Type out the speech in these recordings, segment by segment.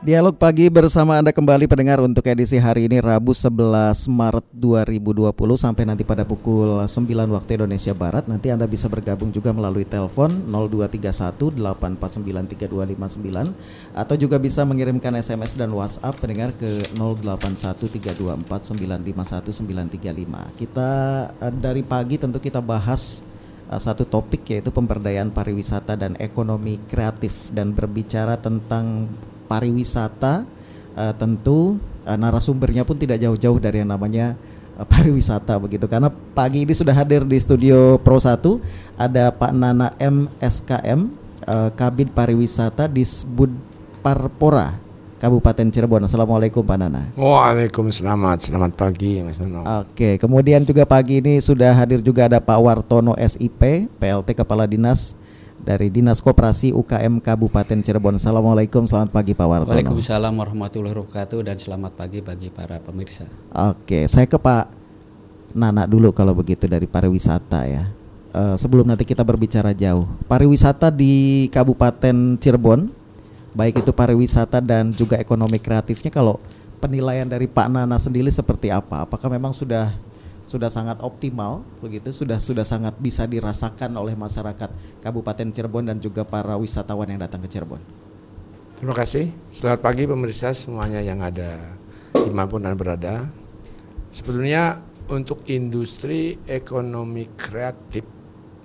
Dialog pagi bersama Anda kembali pendengar untuk edisi hari ini Rabu 11 Maret 2020 sampai nanti pada pukul 9 waktu Indonesia Barat. Nanti Anda bisa bergabung juga melalui telepon 0231 8493259 atau juga bisa mengirimkan SMS dan WhatsApp pendengar ke 081324951935. Kita eh, dari pagi tentu kita bahas uh, satu topik yaitu pemberdayaan pariwisata dan ekonomi kreatif dan berbicara tentang pariwisata uh, tentu uh, narasumbernya pun tidak jauh-jauh dari yang namanya uh, pariwisata begitu karena pagi ini sudah hadir di studio Pro 1 ada Pak Nana M SKM uh, Kabid Pariwisata di Sbud Parpora Kabupaten Cirebon. Assalamualaikum Pak Nana. Waalaikumsalam. Selamat pagi Mas Nono. Oke, kemudian juga pagi ini sudah hadir juga ada Pak Wartono SIP, PLT Kepala Dinas dari Dinas Koperasi UKM Kabupaten Cirebon. Assalamualaikum, selamat pagi Pak Wartono. Waalaikumsalam warahmatullahi wabarakatuh dan selamat pagi bagi para pemirsa. Oke, saya ke Pak Nana dulu kalau begitu dari pariwisata ya. Uh, sebelum nanti kita berbicara jauh, pariwisata di Kabupaten Cirebon baik itu pariwisata dan juga ekonomi kreatifnya kalau penilaian dari Pak Nana sendiri seperti apa? Apakah memang sudah sudah sangat optimal begitu sudah sudah sangat bisa dirasakan oleh masyarakat Kabupaten Cirebon dan juga para wisatawan yang datang ke Cirebon. Terima kasih. Selamat pagi pemirsa semuanya yang ada di mana pun dan berada. Sebetulnya untuk industri ekonomi kreatif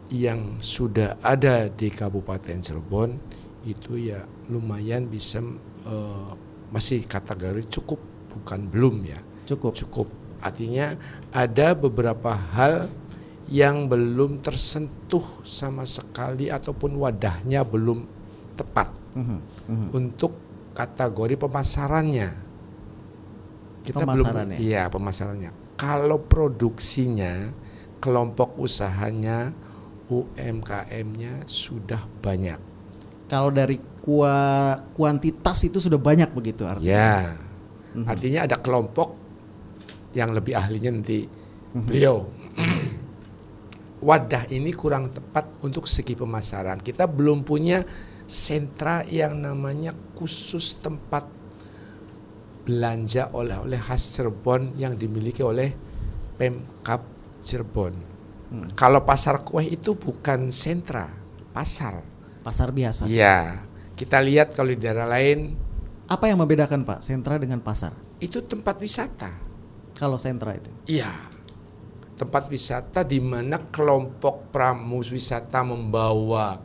yang sudah ada di Kabupaten Cirebon itu ya lumayan bisa uh, masih kategori cukup bukan belum ya cukup cukup artinya ada beberapa hal yang belum tersentuh sama sekali ataupun wadahnya belum tepat uh -huh. Uh -huh. untuk kategori pemasarannya kita pemasarannya. belum iya pemasarannya kalau produksinya kelompok usahanya UMKM-nya sudah banyak kalau dari kua, kuantitas itu sudah banyak begitu artinya. Ya. Artinya ada kelompok yang lebih ahlinya nanti mm-hmm. beliau. Wadah ini kurang tepat untuk segi pemasaran. Kita belum punya sentra yang namanya khusus tempat belanja oleh-oleh khas Cirebon yang dimiliki oleh Pemkap Cirebon. Hmm. Kalau pasar kue itu bukan sentra, pasar pasar biasa. Iya. Kita lihat kalau di daerah lain apa yang membedakan Pak sentra dengan pasar? Itu tempat wisata. Kalau sentra itu? Iya. Tempat wisata di mana kelompok pramus wisata membawa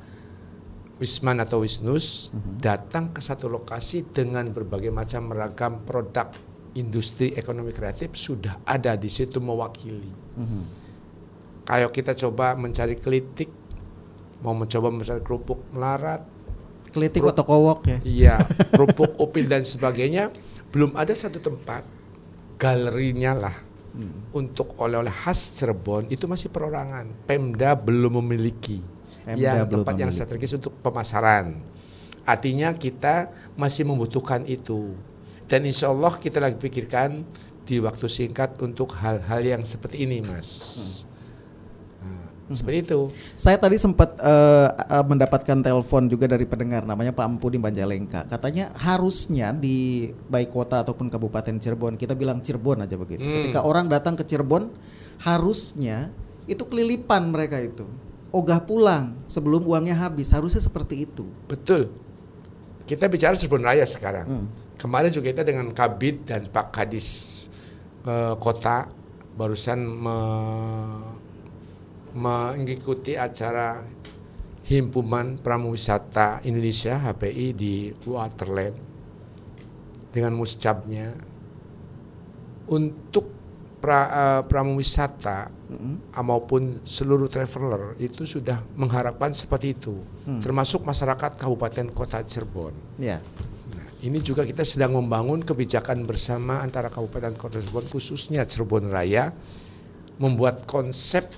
wisman atau wisnus. -huh. datang ke satu lokasi dengan berbagai macam ragam produk industri ekonomi kreatif sudah ada di situ mewakili. -huh. Kayak kita coba mencari kelitik mau mencoba misalnya kerupuk melarat, kelitik atau kowok ya. Iya, kerupuk upil dan sebagainya belum ada satu tempat galerinya lah hmm. untuk oleh-oleh khas Cirebon itu masih perorangan. Pemda belum memiliki Pemda yang belum tempat memiliki. yang strategis untuk pemasaran. Artinya kita masih membutuhkan itu. Dan insya Allah kita lagi pikirkan di waktu singkat untuk hal-hal yang seperti ini, Mas. Hmm. Seperti itu. Saya tadi sempat uh, uh, mendapatkan telepon juga dari pendengar namanya Pak Empu di Banjalengka. Katanya harusnya di baik kota ataupun kabupaten Cirebon, kita bilang Cirebon aja begitu. Hmm. Ketika orang datang ke Cirebon, harusnya itu kelilipan mereka itu. Ogah pulang sebelum uangnya habis, harusnya seperti itu. Betul. Kita bicara Cirebon Raya sekarang. Hmm. Kemarin juga kita dengan Kabid dan Pak Kadis uh, kota barusan me mengikuti acara Himpunan Pramuwisata Indonesia HPI di Waterland dengan muscabnya untuk pra, uh, pramuwisata mm-hmm. maupun seluruh traveler itu sudah mengharapkan seperti itu, mm. termasuk masyarakat Kabupaten Kota Cirebon. Yeah. Nah, ini juga kita sedang membangun kebijakan bersama antara Kabupaten Kota Cirebon khususnya Cirebon Raya membuat konsep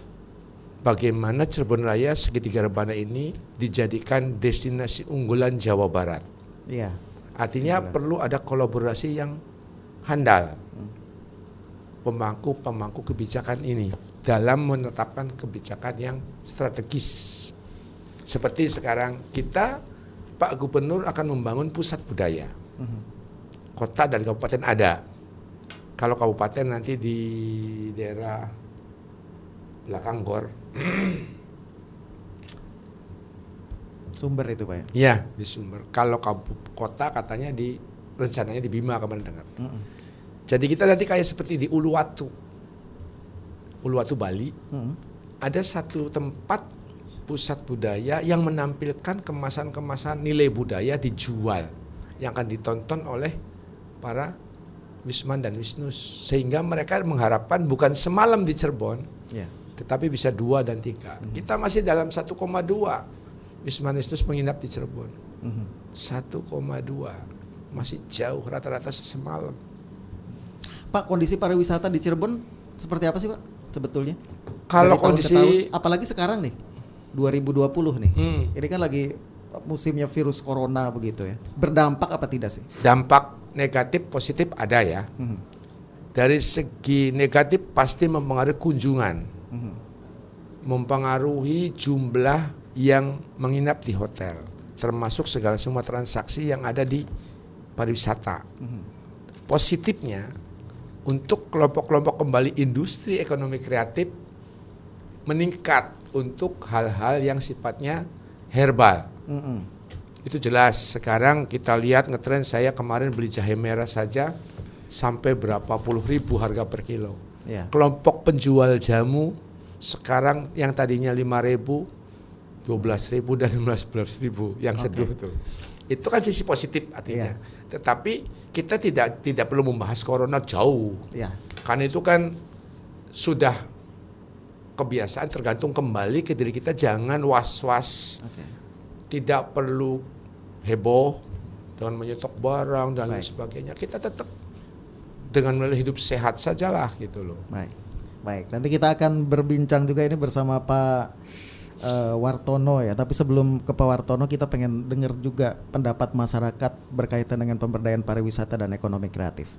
bagaimana Cirebon Raya segitiga rebana ini dijadikan destinasi unggulan Jawa Barat. Iya. Artinya perlu ada kolaborasi yang handal. Pemangku-pemangku kebijakan ini dalam menetapkan kebijakan yang strategis. Seperti sekarang kita Pak Gubernur akan membangun pusat budaya. Uh-huh. kota dan kabupaten ada. Kalau kabupaten nanti di daerah belakang Gor. Sumber itu Pak ya. Iya, di Sumber. Kalau kabu kota katanya di rencananya di Bima kemarin dengar. Mm-mm. Jadi kita nanti kayak seperti di Uluwatu. Uluwatu Bali. Mm-mm. ada satu tempat pusat budaya yang menampilkan kemasan-kemasan nilai budaya dijual yang akan ditonton oleh para Wisman dan Wisnus sehingga mereka mengharapkan bukan semalam di Cirebon Ya. Tetapi bisa dua dan tiga kita masih dalam 1,2 Wisman Wisnus menginap di Cirebon Mhm. 1,2 masih jauh rata-rata semalam Pak kondisi pariwisata di Cirebon seperti apa sih Pak sebetulnya? Kalau Dari tahun kondisi- tahun, apalagi sekarang nih 2020 nih. Hmm. Ini kan lagi musimnya virus corona begitu ya. Berdampak apa tidak sih? dampak negatif positif ada ya Mhm. Dari segi negatif pasti mempengaruhi kunjungan, Mempengaruhi jumlah yang menginap di hotel, termasuk segala semua transaksi yang ada di pariwisata. Positifnya, untuk kelompok-kelompok kembali industri ekonomi kreatif meningkat untuk hal-hal yang sifatnya herbal. Mhm. Itu jelas. Sekarang kita lihat ngetren saya kemarin beli jahe merah saja sampai berapa puluh ribu harga per kilo. Ya. Kelompok penjual jamu sekarang yang tadinya 5 ribu, 12 ribu dan 15 ribu yang Oke. seduh itu. Itu kan sisi positif artinya. Tetapi kita tidak tidak perlu membahas corona jauh. Ya. Karena itu kan sudah kebiasaan tergantung kembali ke diri kita jangan was-was Oke. tidak perlu heboh dengan menyetok barang dan lain sebagainya. Kita tetap dengan memilih hidup sehat sajalah gitu loh. Baik. Baik, nanti kita akan berbincang juga ini bersama Pak eh, Wartono ya. Tapi sebelum ke Pak Wartono kita pengen dengar juga pendapat masyarakat berkaitan dengan pemberdayaan pariwisata dan ekonomi kreatif.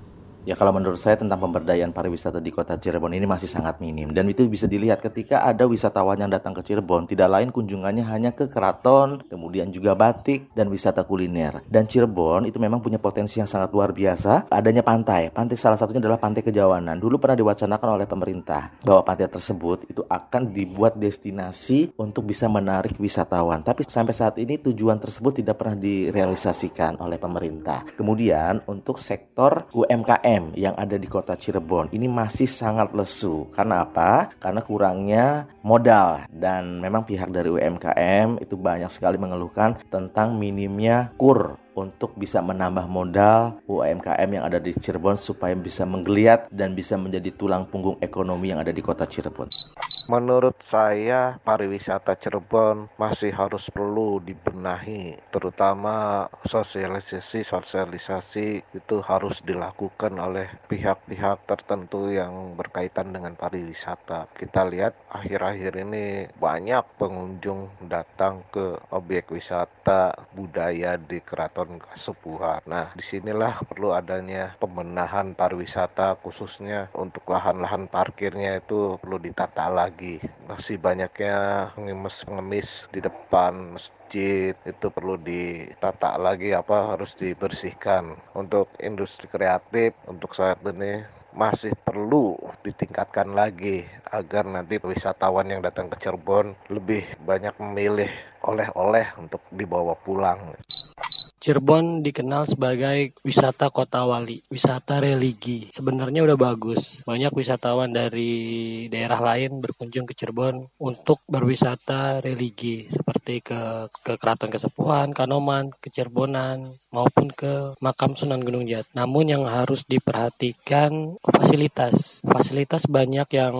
Ya kalau menurut saya tentang pemberdayaan pariwisata di kota Cirebon ini masih sangat minim dan itu bisa dilihat ketika ada wisatawan yang datang ke Cirebon tidak lain kunjungannya hanya ke keraton, kemudian juga batik dan wisata kuliner. Dan Cirebon itu memang punya potensi yang sangat luar biasa. Adanya pantai, pantai salah satunya adalah Pantai Kejawanan. Dulu pernah diwacanakan oleh pemerintah bahwa pantai tersebut itu akan dibuat destinasi untuk bisa menarik wisatawan. Tapi sampai saat ini tujuan tersebut tidak pernah direalisasikan oleh pemerintah. Kemudian untuk sektor UMKM yang ada di kota Cirebon ini masih sangat lesu. Karena apa? Karena kurangnya modal dan memang pihak dari UMKM itu banyak sekali mengeluhkan tentang minimnya kur untuk bisa menambah modal UMKM yang ada di Cirebon supaya bisa menggeliat dan bisa menjadi tulang punggung ekonomi yang ada di kota Cirebon. Menurut saya pariwisata Cirebon masih harus perlu dibenahi terutama sosialisasi sosialisasi itu harus dilakukan oleh pihak-pihak tertentu yang berkaitan dengan pariwisata. Kita lihat akhir-akhir ini banyak pengunjung datang ke objek wisata budaya di Keraton Kasepuhan. Nah, di sinilah perlu adanya pembenahan pariwisata khususnya untuk lahan-lahan parkirnya itu perlu ditata lagi. Masih banyaknya ngemis-ngemis di depan masjid itu perlu ditata lagi apa harus dibersihkan. Untuk industri kreatif untuk saat ini masih perlu ditingkatkan lagi agar nanti wisatawan yang datang ke Cirebon lebih banyak memilih oleh-oleh untuk dibawa pulang. Cirebon dikenal sebagai wisata kota wali, wisata religi. Sebenarnya udah bagus. Banyak wisatawan dari daerah lain berkunjung ke Cirebon untuk berwisata religi seperti ke ke Keraton Kesepuhan, Kanoman, ke Cirebonan maupun ke makam Sunan Gunung Jat. Namun yang harus diperhatikan fasilitas. Fasilitas banyak yang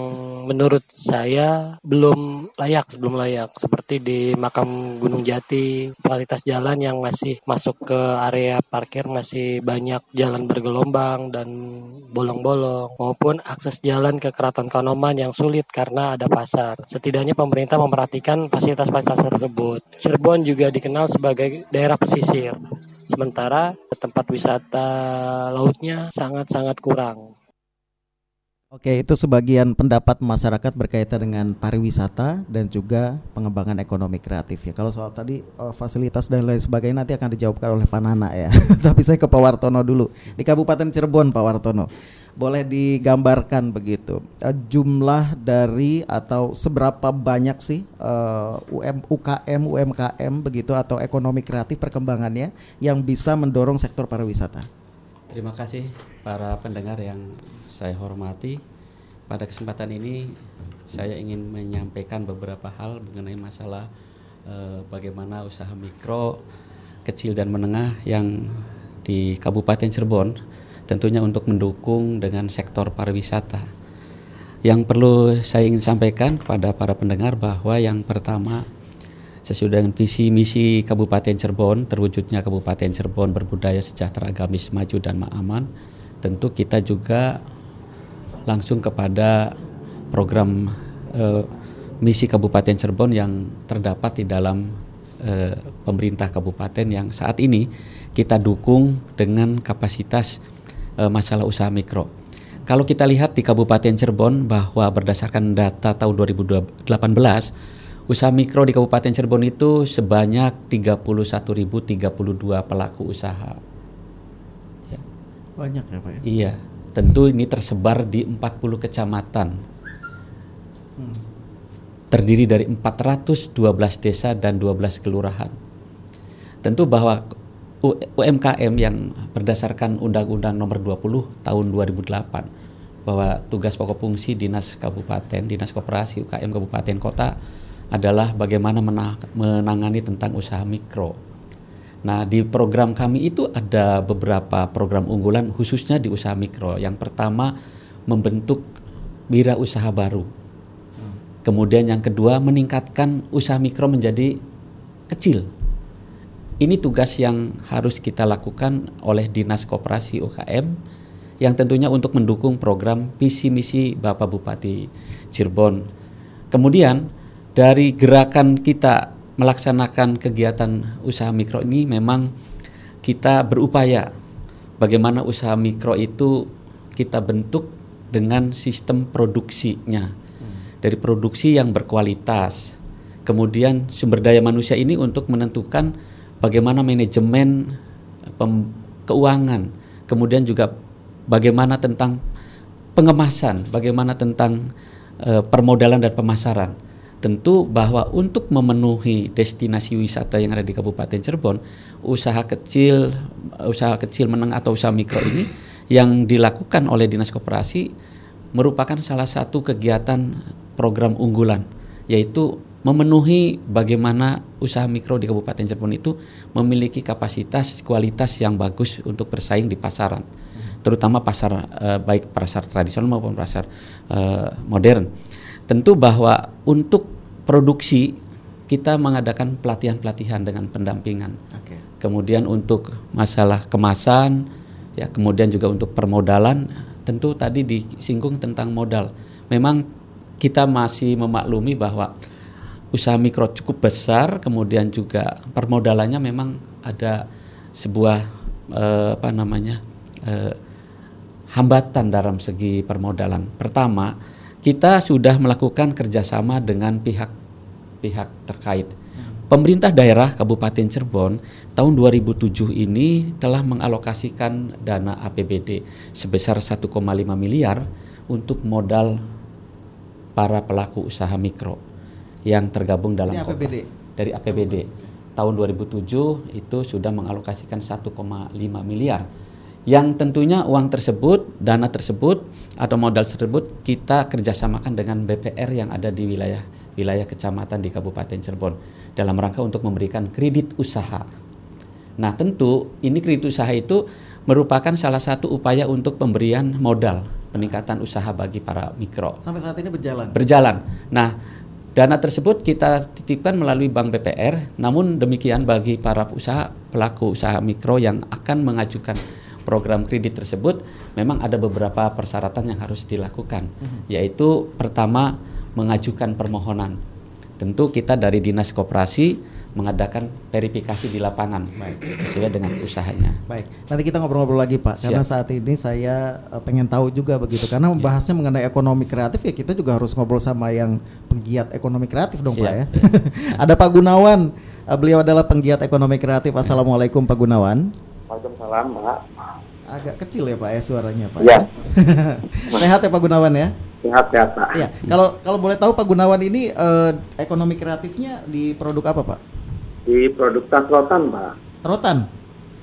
menurut saya belum layak, belum layak. Seperti di makam Gunung Jati, kualitas jalan yang masih masuk ke area parkir masih banyak jalan bergelombang dan bolong-bolong maupun akses jalan ke Keraton Kanoman yang sulit karena ada pasar. Setidaknya pemerintah memperhatikan fasilitas-fasilitas tersebut. Cirebon juga dikenal sebagai daerah pesisir. Sementara tempat wisata lautnya sangat-sangat kurang. Oke, itu sebagian pendapat masyarakat berkaitan dengan pariwisata dan juga pengembangan ekonomi kreatif ya. Kalau soal tadi uh, fasilitas dan lain sebagainya nanti akan dijawabkan oleh Pak Nana ya. Tapi saya ke Pak Wartono dulu. Di Kabupaten Cirebon Pak Wartono. Boleh digambarkan begitu uh, jumlah dari atau seberapa banyak sih uh, UM, UKM UMKM begitu atau ekonomi kreatif perkembangannya yang bisa mendorong sektor pariwisata? Terima kasih para pendengar yang saya hormati. Pada kesempatan ini saya ingin menyampaikan beberapa hal mengenai masalah eh, bagaimana usaha mikro, kecil dan menengah yang di Kabupaten Cirebon tentunya untuk mendukung dengan sektor pariwisata. Yang perlu saya ingin sampaikan kepada para pendengar bahwa yang pertama sesudah dengan visi misi Kabupaten Cirebon terwujudnya Kabupaten Cirebon berbudaya sejahtera agamis maju dan aman tentu kita juga langsung kepada program uh, misi Kabupaten Cirebon yang terdapat di dalam uh, pemerintah kabupaten yang saat ini kita dukung dengan kapasitas uh, masalah usaha mikro. Kalau kita lihat di Kabupaten Cirebon bahwa berdasarkan data tahun 2018 usaha mikro di Kabupaten Cirebon itu sebanyak 31.032 pelaku usaha. Ya. Banyak ya Pak ya? Iya Tentu ini tersebar di 40 kecamatan. Hmm. Terdiri dari 412 desa dan 12 kelurahan. Tentu bahwa UMKM yang berdasarkan Undang-Undang Nomor 20 Tahun 2008 bahwa tugas pokok fungsi Dinas Kabupaten, Dinas Koperasi UKM Kabupaten Kota adalah bagaimana menangani tentang usaha mikro Nah, di program kami itu ada beberapa program unggulan khususnya di usaha mikro. Yang pertama membentuk wira usaha baru. Kemudian yang kedua meningkatkan usaha mikro menjadi kecil. Ini tugas yang harus kita lakukan oleh Dinas Koperasi UKM yang tentunya untuk mendukung program visi misi Bapak Bupati Cirebon. Kemudian dari gerakan kita melaksanakan kegiatan usaha mikro ini memang kita berupaya bagaimana usaha mikro itu kita bentuk dengan sistem produksinya. Dari produksi yang berkualitas. Kemudian sumber daya manusia ini untuk menentukan bagaimana manajemen pem, keuangan. Kemudian juga bagaimana tentang pengemasan bagaimana tentang uh, permodalan dan pemasaran tentu bahwa untuk memenuhi destinasi wisata yang ada di Kabupaten Cirebon, usaha kecil, usaha kecil menengah atau usaha mikro ini yang dilakukan oleh Dinas Koperasi merupakan salah satu kegiatan program unggulan yaitu memenuhi bagaimana usaha mikro di Kabupaten Cirebon itu memiliki kapasitas kualitas yang bagus untuk bersaing di pasaran terutama pasar eh, baik pasar tradisional maupun pasar eh, modern. Tentu bahwa untuk produksi kita mengadakan pelatihan-pelatihan dengan pendampingan. Okay. Kemudian untuk masalah kemasan, ya kemudian juga untuk permodalan, tentu tadi disinggung tentang modal. Memang kita masih memaklumi bahwa usaha mikro cukup besar, kemudian juga permodalannya memang ada sebuah eh, apa namanya eh, hambatan dalam segi permodalan. Pertama, kita sudah melakukan kerjasama dengan pihak-pihak terkait. Pemerintah daerah Kabupaten Cirebon tahun 2007 ini telah mengalokasikan dana APBD sebesar 1,5 miliar untuk modal para pelaku usaha mikro yang tergabung dalam APBD. dari APBD. Tahun 2007 itu sudah mengalokasikan 1,5 miliar yang tentunya uang tersebut, dana tersebut atau modal tersebut kita kerjasamakan dengan BPR yang ada di wilayah wilayah kecamatan di Kabupaten Cirebon dalam rangka untuk memberikan kredit usaha. Nah tentu ini kredit usaha itu merupakan salah satu upaya untuk pemberian modal peningkatan usaha bagi para mikro. Sampai saat ini berjalan. Berjalan. Nah dana tersebut kita titipkan melalui Bank BPR. Namun demikian bagi para usaha pelaku usaha mikro yang akan mengajukan program kredit tersebut memang ada beberapa persyaratan yang harus dilakukan mm-hmm. yaitu pertama mengajukan permohonan tentu kita dari dinas koperasi mengadakan verifikasi di lapangan sesuai dengan usahanya. Baik, nanti kita ngobrol-ngobrol lagi Pak. Siap. Karena saat ini saya eh, pengen tahu juga begitu. Karena membahasnya mengenai ekonomi kreatif ya kita juga harus ngobrol sama yang penggiat ekonomi kreatif dong Pak Siap. ya. Ada Pak Gunawan. Eh, Beliau adalah penggiat ekonomi kreatif. Assalamualaikum Pak Gunawan. Waalaikumsalam, Pak. Agak kecil ya Pak ya suaranya Pak. Iya. ya? Sehat ya Pak Gunawan ya? Sehat sehat, Pak. Iya. Kalau kalau boleh tahu Pak Gunawan ini eh, ekonomi kreatifnya di produk apa Pak? Di produk tas rotan, Pak. Rotan.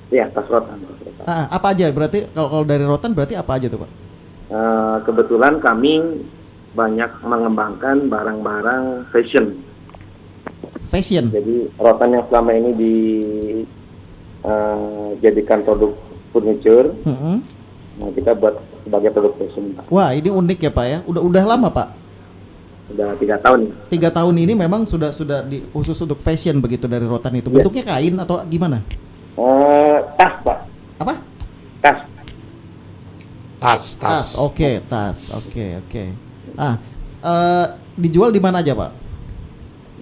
Iya, tas rotan. Tas rotan. Ah, apa aja berarti kalau kalau dari rotan berarti apa aja tuh Pak? Eh, kebetulan kami banyak mengembangkan barang-barang fashion. Fashion. Jadi rotan yang selama ini dijadikan produk furniture, Mm-mm. nah kita buat sebagai produk fashion, Pak. Wah ini unik ya Pak ya. Udah udah lama Pak. Sudah tiga tahun. Tiga tahun ini memang sudah sudah di khusus untuk fashion begitu dari rotan itu. Iya. Bentuknya kain atau gimana? Eh, tas, Pak. Apa? Tas. Tas, tas. Tas. Oke tas. Oke oke. Ah eh, dijual di mana aja Pak?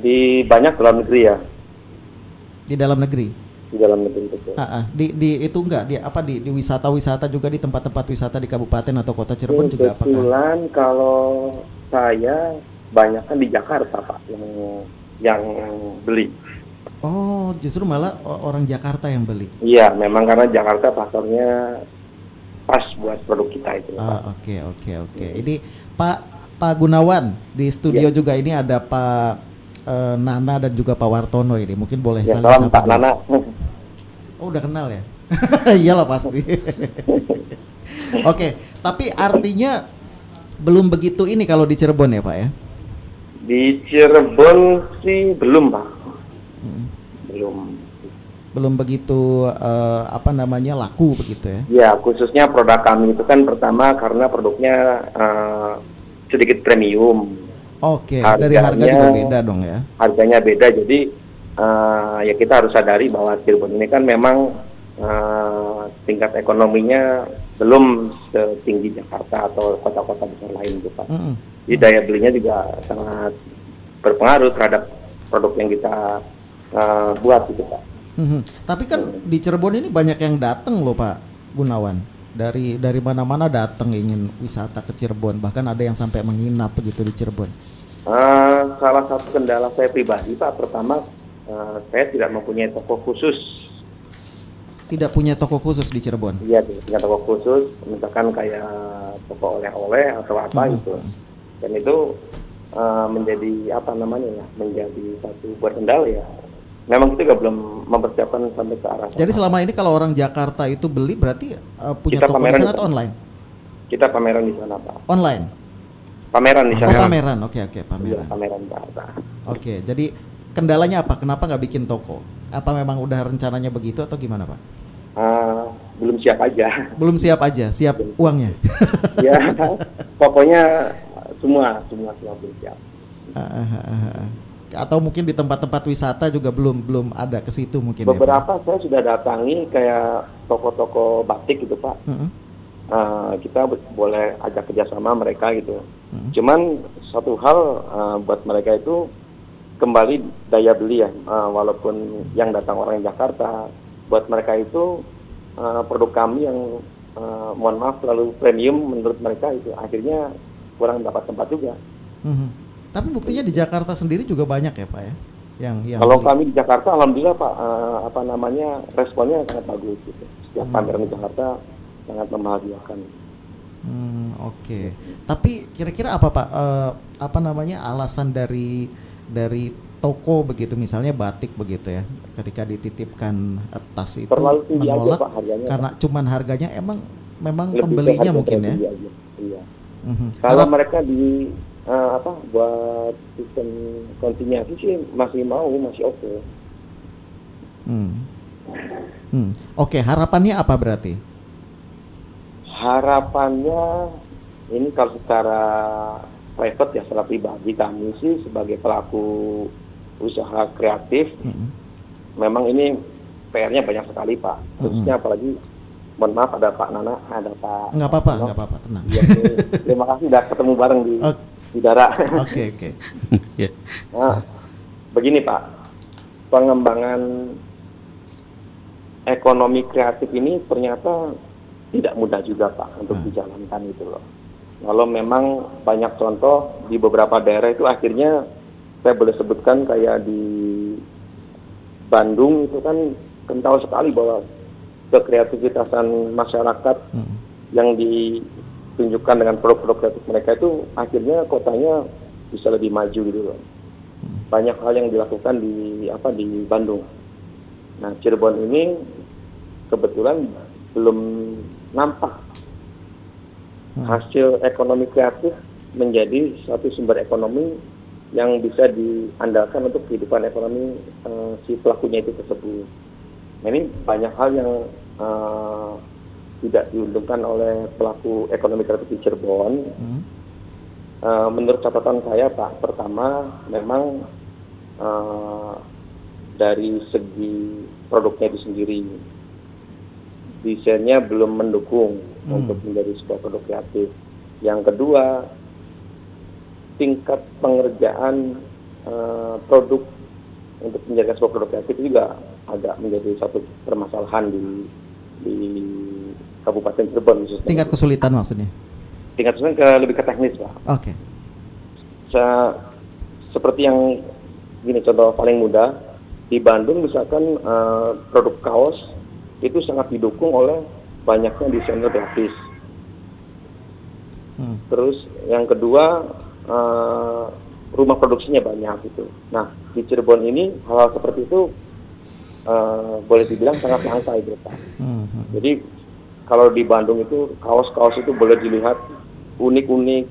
Di banyak dalam negeri ya. Di dalam negeri. Di dalam negeri itu. Ah, ah. Di di itu enggak di apa di di wisata-wisata juga di tempat-tempat wisata di kabupaten atau kota Cirebon juga apakah? Kebetulan kalau saya banyak kan di Jakarta pak yang yang beli. Oh justru malah orang Jakarta yang beli. Iya, memang karena Jakarta pasarnya pas buat produk kita itu. Pak. Ah, oke oke oke. Ini Pak Pak Gunawan di studio Ya. juga ini ada Pak eh, Nana dan juga Pak Wartono ini. Mungkin boleh Ya, saling salam sapa Pak. Nana. Oh udah kenal ya? Iyalah pasti. Oke, tapi artinya belum begitu ini kalau di Cirebon ya Pak ya? Di Cirebon sih belum pak, Hmm. belum. Belum begitu eh, apa namanya laku begitu ya? Ya khususnya produk kami itu kan pertama karena produknya eh, sedikit premium, Oke, dari harga juga beda dong ya? harganya beda. Jadi eh, ya kita harus sadari bahwa Cirebon ini kan memang eh, tingkat ekonominya belum setinggi Jakarta atau kota-kota besar lain gitu pak. Mm-mm. Jadi daya belinya juga sangat berpengaruh terhadap produk yang kita eh, buat gitu pak. Mhm. Tapi kan di Cirebon ini banyak yang datang loh Pak Gunawan. Dari dari mana-mana datang ingin wisata ke Cirebon. Bahkan ada yang sampai menginap begitu di Cirebon. Eh, salah satu kendala saya pribadi pak, pertama eh, saya tidak mempunyai toko khusus. Tidak punya toko khusus di Cirebon. Iya, tidak punya toko khusus, misalkan kayak toko oleh-oleh atau apa Hmm. gitu. Dan itu eh, menjadi apa namanya ya, menjadi satu buat kendala ya. Memang kita juga belum mempersiapkan sampai ke arah. Jadi selama ini kalau orang Jakarta itu beli berarti uh, punya Kita toko di pameran sana atau online? kita pameran di sana pak. Online. Pameran di Oh, sana. pameran. Oke oke Iya, pameran. pameran pak. Pak. Oke, jadi kendalanya apa? Kenapa nggak bikin toko? Apa memang udah rencananya begitu atau gimana Pak? Eh, belum siap aja. Belum siap aja, siap uangnya. ya, pokoknya semua semua semua belum siap. Ah, ah, ah. Atau mungkin di tempat-tempat wisata juga belum belum ada ke situ mungkin ya, Pak? Beberapa saya sudah datangi kayak toko-toko batik gitu pak. Mm-mm. Eh, kita be- boleh ajak kerjasama mereka gitu. Mm. Cuman satu hal eh, buat mereka itu kembali daya beli ya, Eh, walaupun yang datang orang Jakarta, buat mereka itu eh, produk kami yang eh, mohon maaf terlalu premium menurut mereka itu akhirnya kurang dapat tempat juga. Mhm. Tapi buktinya di Jakarta sendiri juga banyak ya Pak ya? Yang yang Kalau beli. kami di Jakarta, alhamdulillah Pak, eh, apa namanya responnya sangat bagus gitu. Setiap Hmm. pameran di Jakarta sangat membahagiakan. Hmm, oke. Tapi kira-kira apa Pak? Eh, apa namanya alasan dari dari toko begitu, misalnya batik begitu ya, ketika dititipkan tas itu Terlalu tinggi aja, menolak Pak, harganya, karena cuman harganya emang memang Lebih pembelinya mungkin ya. Iya. Mhm. Kalau Harap- mereka di eh, apa buat sistem konsinyasi sih masih mau, masih oke. Hmm. Hmm. Oke, harapannya apa berarti? Harapannya ini kalau secara private ya secara pribadi kami sih sebagai pelaku usaha kreatif Mhm. memang ini PR-nya banyak sekali Pak. Khususnya apalagi mohon maaf ada Pak Nana, ada Pak. Nggak apa-apa, nggak apa-apa, tenang. Iya, nih. terima kasih sudah ketemu bareng di Oke. di darat. Oke, oke. Ya. Nah, begini Pak, pengembangan ekonomi kreatif ini ternyata tidak mudah juga Pak untuk Hmm. dijalankan itu loh. Kalau memang banyak contoh di beberapa daerah itu akhirnya saya boleh sebutkan kayak di Bandung itu kan kental sekali bahwa kekreativitasan masyarakat Hmm. yang ditunjukkan dengan produk-produk kreatif mereka itu akhirnya kotanya bisa lebih maju gitu loh. Banyak hal yang dilakukan di apa di Bandung. Nah Cirebon ini kebetulan belum nampak hasil ekonomi kreatif menjadi satu sumber ekonomi yang bisa diandalkan untuk kehidupan ekonomi eh, si pelakunya itu tersebut. Nah ini banyak hal yang eh, tidak diuntungkan oleh pelaku ekonomi kreatif di Cirebon. Hmm. Eh, menurut catatan saya Pak, pertama memang eh, dari segi produknya itu sendiri desainnya belum mendukung Hmm. untuk menjadi sebuah produk kreatif. Yang kedua tingkat pengerjaan eh, produk untuk menjadikan sebuah produk kreatif juga agak menjadi satu permasalahan di di Kabupaten Cirebon khususnya. Tingkat kesulitan maksudnya. tingkat kesulitan ke lebih ke teknis Pak. Oke. Se- seperti yang gini contoh paling mudah di Bandung misalkan eh, produk kaos itu sangat didukung oleh banyaknya desainer grafis. Hmm. Terus yang kedua eh, rumah produksinya banyak gitu. Nah di Cirebon ini hal-hal seperti itu eh, boleh dibilang sangat langka itu Pak. Hmm. hmm. Jadi kalau di Bandung itu kaos-kaos itu boleh dilihat unik-unik,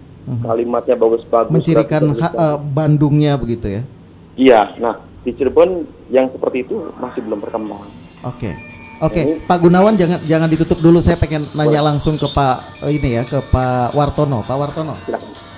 kalimatnya bagus-bagus. Mencirikan ha- eh, Bandungnya begitu ya. Iya, nah di Cirebon yang seperti itu masih belum berkembang. Oke. Oke, Ini- Pak Gunawan jangan jangan ditutup dulu. Saya pengen nanya langsung ke Pak eh, ini ya, ke Pak Wartono. Pak Wartono.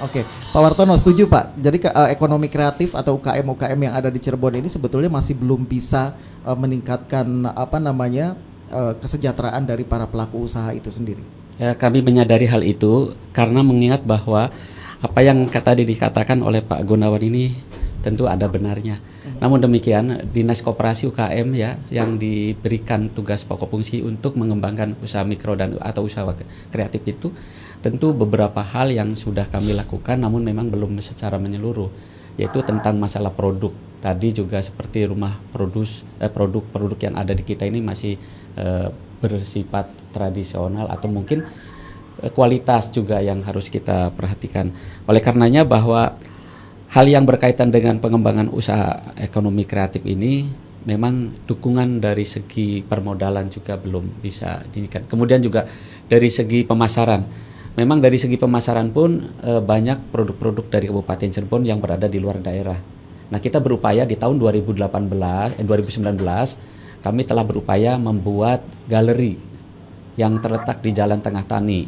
Oke, Pak Wartono setuju Pak. Jadi ke- eh, ekonomi kreatif atau UKM UKM yang ada di Cirebon ini sebetulnya masih belum bisa eh, meningkatkan apa namanya eh, kesejahteraan dari para pelaku usaha itu sendiri. Ya, kami menyadari hal itu karena mengingat bahwa apa yang tadi dikatakan oleh Pak Gunawan ini tentu ada benarnya. Namun demikian, Dinas Koperasi UKM ya yang diberikan tugas pokok fungsi untuk mengembangkan usaha mikro dan atau usaha kreatif itu tentu beberapa hal yang sudah kami lakukan namun memang belum secara menyeluruh yaitu tentang masalah produk. Tadi juga seperti rumah produs eh, produk-produk yang ada di kita ini masih eh, bersifat tradisional atau mungkin eh, kualitas juga yang harus kita perhatikan. Oleh karenanya bahwa hal yang berkaitan dengan pengembangan usaha ekonomi kreatif ini memang dukungan dari segi permodalan juga belum bisa dinikan. Kemudian juga dari segi pemasaran. Memang dari segi pemasaran pun eh, banyak produk-produk dari Kabupaten Cirebon yang berada di luar daerah. Nah, kita berupaya di tahun 2018 eh 2019 kami telah berupaya membuat galeri yang terletak di Jalan Tengah Tani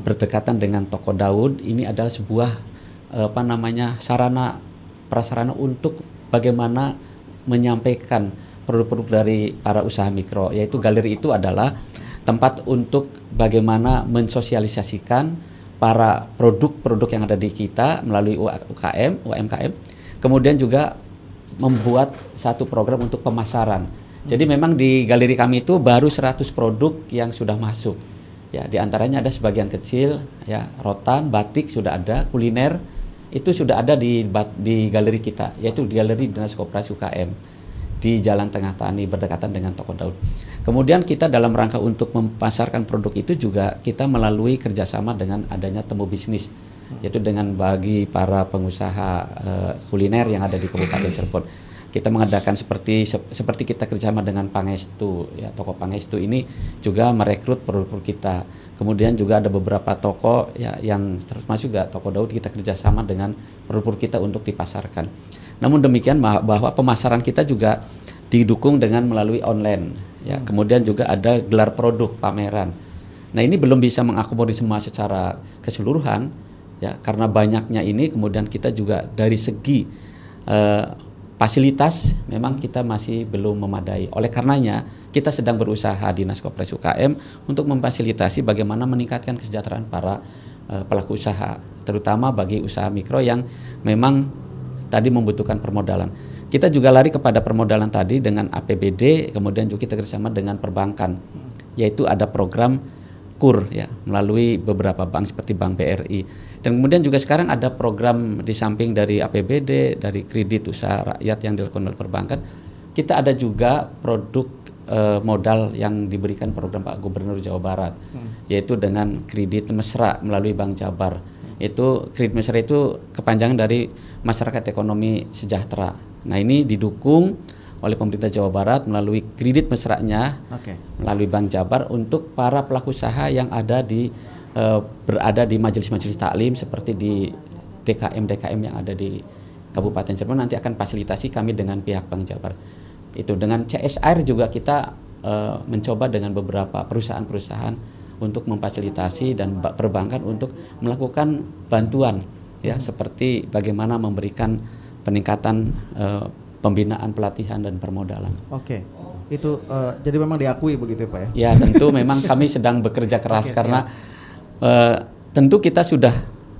berdekatan dengan Toko Daud. Ini adalah sebuah apa namanya sarana prasarana untuk bagaimana menyampaikan produk-produk dari para usaha mikro yaitu galeri itu adalah tempat untuk bagaimana mensosialisasikan para produk-produk yang ada di kita melalui UKM, UMKM kemudian juga membuat satu program untuk pemasaran. Jadi memang di galeri kami itu baru 100 produk yang sudah masuk ya di antaranya ada sebagian kecil ya rotan batik sudah ada kuliner itu sudah ada di di galeri kita yaitu di galeri Dinas Koperasi UKM di Jalan Tengah Tani berdekatan dengan Toko Daud. Kemudian kita dalam rangka untuk memasarkan produk itu juga kita melalui kerjasama dengan adanya temu bisnis yaitu dengan bagi para pengusaha eh, kuliner yang ada di Kabupaten Cirebon. Kita mengadakan seperti sep- seperti kita kerjasama dengan Pangestu ya toko Pangestu ini juga merekrut produk-produk kita. Kemudian juga ada beberapa toko ya yang termasuk juga toko Daud kita kerjasama dengan produk-produk kita untuk dipasarkan. Namun demikian bah- bahwa pemasaran kita juga didukung dengan melalui online ya. Kemudian juga ada gelar produk pameran. Nah, ini belum bisa mengakomodir semua secara keseluruhan ya karena banyaknya ini kemudian kita juga dari segi eh, fasilitas memang kita masih belum memadai. Oleh karenanya kita sedang berusaha Dinas Koperasi UKM untuk memfasilitasi bagaimana meningkatkan kesejahteraan para eh, pelaku usaha, terutama bagi usaha mikro yang memang tadi membutuhkan permodalan. kita juga lari kepada permodalan tadi dengan APBD, kemudian juga kita kerjasama dengan perbankan, yaitu ada program KUR ya melalui beberapa bank seperti Bank BRI dan kemudian juga sekarang ada program di samping dari APBD dari kredit usaha rakyat yang dilakukan oleh perbankan kita ada juga produk eh, modal yang diberikan program Pak Gubernur Jawa Barat hmm. yaitu dengan kredit mesra melalui Bank Jabar hmm. itu kredit mesra itu kepanjangan dari masyarakat ekonomi sejahtera nah ini didukung oleh pemerintah Jawa Barat melalui kredit mesranya okay. melalui Bank Jabar untuk para pelaku usaha yang ada di uh, berada di majelis-majelis taklim seperti di DKM DKM yang ada di Kabupaten Cirebon nanti akan fasilitasi kami dengan pihak Bank Jabar. Itu dengan CSR juga kita uh, mencoba dengan beberapa perusahaan-perusahaan untuk memfasilitasi dan perbankan untuk melakukan bantuan ya hmm. seperti bagaimana memberikan peningkatan uh, pembinaan pelatihan dan permodalan. Oke. Itu uh, jadi memang diakui begitu ya Pak ya? Ya tentu memang kami sedang bekerja keras Oke, karena uh, tentu kita sudah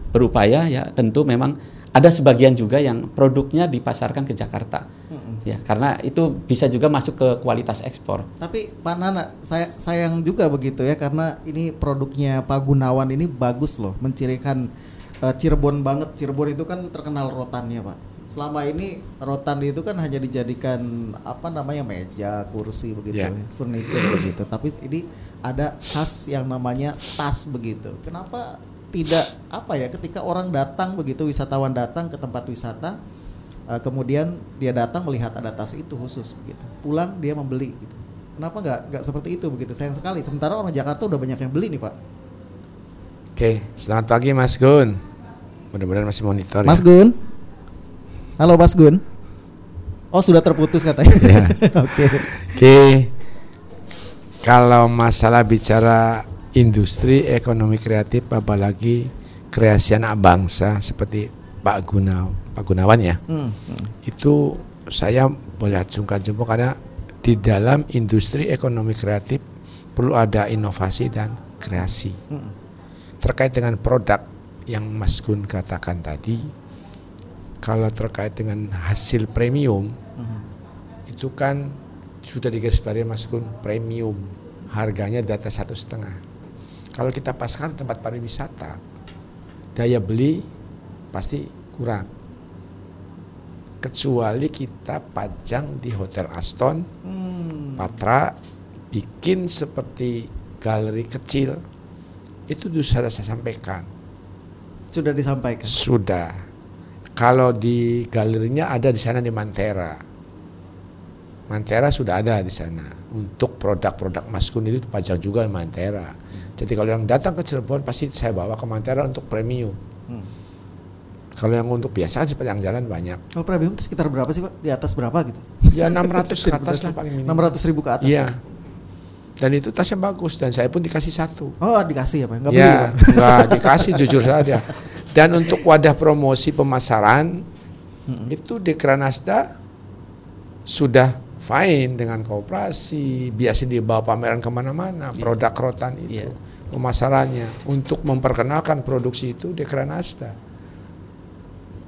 berupaya ya tentu memang ada sebagian juga yang produknya dipasarkan ke Jakarta hmm. ya karena itu bisa juga masuk ke kualitas ekspor. Tapi Pak Nana saya sayang juga begitu ya karena ini produknya Pak Gunawan ini bagus loh mencirikan uh, Cirebon banget Cirebon itu kan terkenal rotannya Pak selama ini rotan itu kan hanya dijadikan apa namanya meja, kursi begitu, yeah. furniture begitu. Tapi ini ada khas yang namanya tas begitu. Kenapa tidak apa ya ketika orang datang begitu wisatawan datang ke tempat wisata uh, kemudian dia datang melihat ada tas itu khusus begitu. Pulang dia membeli gitu. Kenapa nggak nggak seperti itu begitu? Sayang sekali. Sementara orang Jakarta udah banyak yang beli nih, Pak. Oke, selamat pagi Mas Gun. Mudah-mudahan masih monitor Mas ya. Gun. Halo Mas Gun. Oh sudah terputus katanya. Ya. Oke. Oke. Okay. Kalau masalah bicara industri ekonomi kreatif apalagi kreasi anak bangsa seperti Pak Gunawan, Pak Gunawan ya. Hmm. Hmm. Itu saya boleh acungkan jempol karena di dalam industri ekonomi kreatif perlu ada inovasi dan kreasi. Hmm. Terkait dengan produk yang Mas Gun katakan tadi, kalau terkait dengan hasil premium uh-huh. itu kan sudah digarisbawahi Mas Gun premium. Harganya di atas satu setengah. Kalau kita paskan tempat pariwisata daya beli pasti kurang. Kecuali kita pajang di Hotel Aston hmm. Patra bikin seperti galeri kecil itu sudah saya sampaikan. Sudah disampaikan? Sudah kalau di galerinya ada di sana di Mantera. Mantera sudah ada di sana. Untuk produk-produk maskun itu pajak juga di Mantera. Jadi kalau yang datang ke Cirebon pasti saya bawa ke Mantera untuk premium. Hmm. Kalau yang untuk biasa kan yang jalan banyak. Kalau premium itu sekitar berapa sih Pak? Di atas berapa gitu? Ya 600 ke atas lah paling minim. 600 ribu ke atas? Iya. Ya? Dan itu tasnya bagus dan saya pun dikasih satu. Oh dikasih ya Pak? Enggak ya, beli ya? Enggak dikasih jujur saja. Dan untuk wadah promosi pemasaran hmm. itu Dekranasda sudah fine dengan kooperasi, biasa dibawa pameran ke mana-mana, yeah. produk rotan itu, yeah. pemasarannya untuk memperkenalkan produksi itu Dekranasda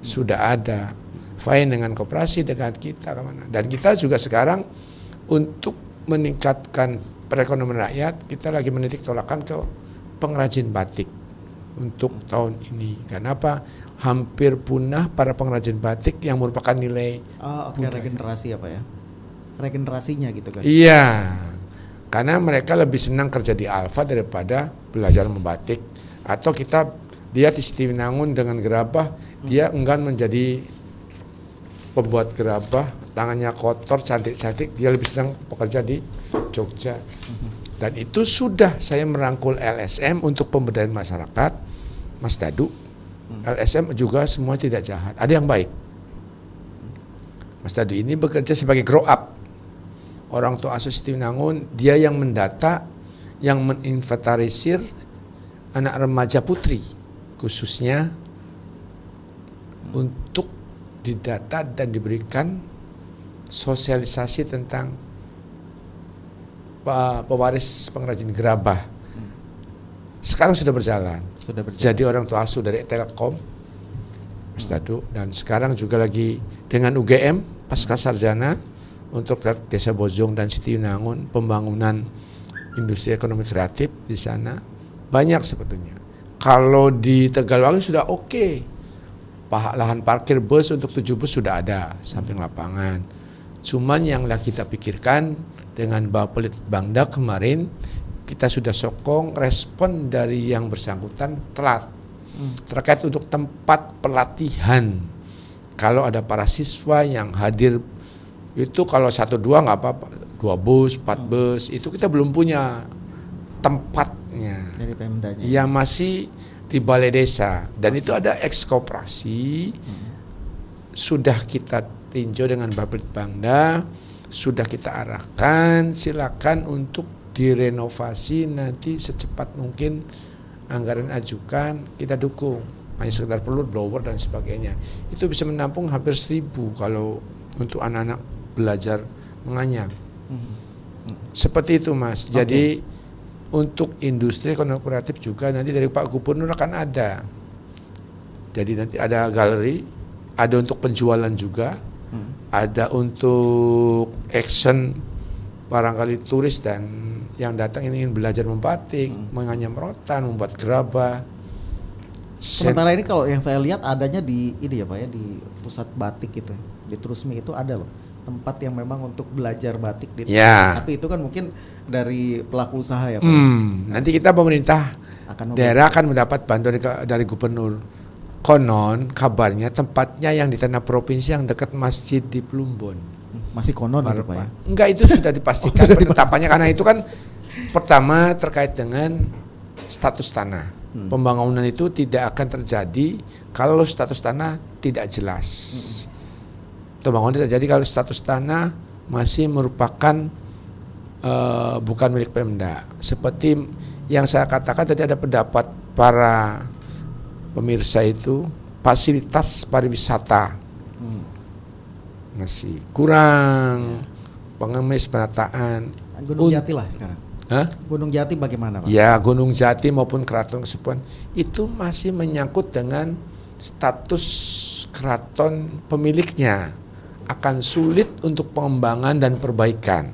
sudah ada fine dengan kooperasi dengan kita ke mana. Dan kita juga sekarang untuk meningkatkan perekonomian rakyat, kita lagi menitik tolakan ke pengrajin batik untuk tahun ini. Kenapa? Hampir punah para pengrajin batik yang merupakan nilai oh, okay. regenerasi apa ya? Regenerasinya gitu kan. Iya. Karena mereka lebih senang kerja di Alfa daripada belajar membatik atau kita dia di dengan gerabah, hmm. dia enggan menjadi pembuat gerabah, tangannya kotor, cantik-cantik, dia lebih senang bekerja di Jogja. Hmm dan itu sudah saya merangkul LSM untuk pemberdayaan masyarakat, Mas Dadu. Hmm. LSM juga semua tidak jahat, ada yang baik. Mas Dadu ini bekerja sebagai grow up. Orang tua asuh Siti Nangun, dia yang mendata, yang meninventarisir anak remaja putri, khususnya untuk didata dan diberikan sosialisasi tentang pewaris pengrajin gerabah. Sekarang sudah berjalan. Sudah berjalan. Jadi orang tua asuh dari Telkom, Mas Dadu, dan sekarang juga lagi dengan UGM pasca sarjana untuk desa Bojong dan Siti Yunangun pembangunan industri ekonomi kreatif di sana banyak sebetulnya. Kalau di Tegalwangi sudah oke. Okay. Lahan parkir bus untuk tujuh bus sudah ada samping lapangan. Cuman yang lah kita pikirkan dengan Bapelit Bangda kemarin kita sudah sokong respon dari yang bersangkutan telat hmm. terkait untuk tempat pelatihan. Kalau ada para siswa yang hadir itu kalau satu dua nggak apa-apa, dua bus, empat hmm. bus itu kita belum punya tempatnya. Dari Pemdanya. Yang masih di balai desa dan itu ada ekskoperasi hmm. sudah kita tinjau dengan Babel Bangda sudah kita arahkan silakan untuk direnovasi nanti secepat mungkin anggaran ajukan kita dukung hanya sekedar perlu blower dan sebagainya itu bisa menampung hampir seribu kalau untuk anak-anak belajar menganyam hmm. seperti itu mas okay. jadi untuk industri ekonomi kreatif juga nanti dari Pak Gubernur akan ada. Jadi nanti ada galeri, ada untuk penjualan juga, hmm. Ada untuk action barangkali turis dan yang datang ini ingin belajar membatik, hmm. menganyam rotan, membuat gerabah. Sementara ini kalau yang saya lihat adanya di ini ya Pak ya di pusat batik gitu, di Trusmi itu ada loh tempat yang memang untuk belajar batik di ya. tapi itu kan mungkin dari pelaku usaha ya Pak. Hmm, nanti kita pemerintah akan daerah akan mendapat bantuan dari, dari gubernur. Konon kabarnya tempatnya yang di tanah provinsi yang dekat masjid di Plumbon. Masih konon gitu Pak ya? Enggak itu sudah dipastikan oh, sudah penetapannya karena itu kan pertama terkait dengan status tanah. Hmm. Pembangunan itu tidak akan terjadi kalau status tanah tidak jelas. Hmm pembangunan tidak jadi kalau status tanah masih merupakan uh, bukan milik Pemda. Seperti yang saya katakan tadi ada pendapat para pemirsa itu fasilitas pariwisata hmm. masih kurang, pengemis penataan. Gunung Jati lah sekarang. Hah? Gunung Jati bagaimana Pak? Ya Gunung Jati maupun Keraton Kesepuan itu masih menyangkut dengan status keraton pemiliknya akan sulit untuk pengembangan dan perbaikan.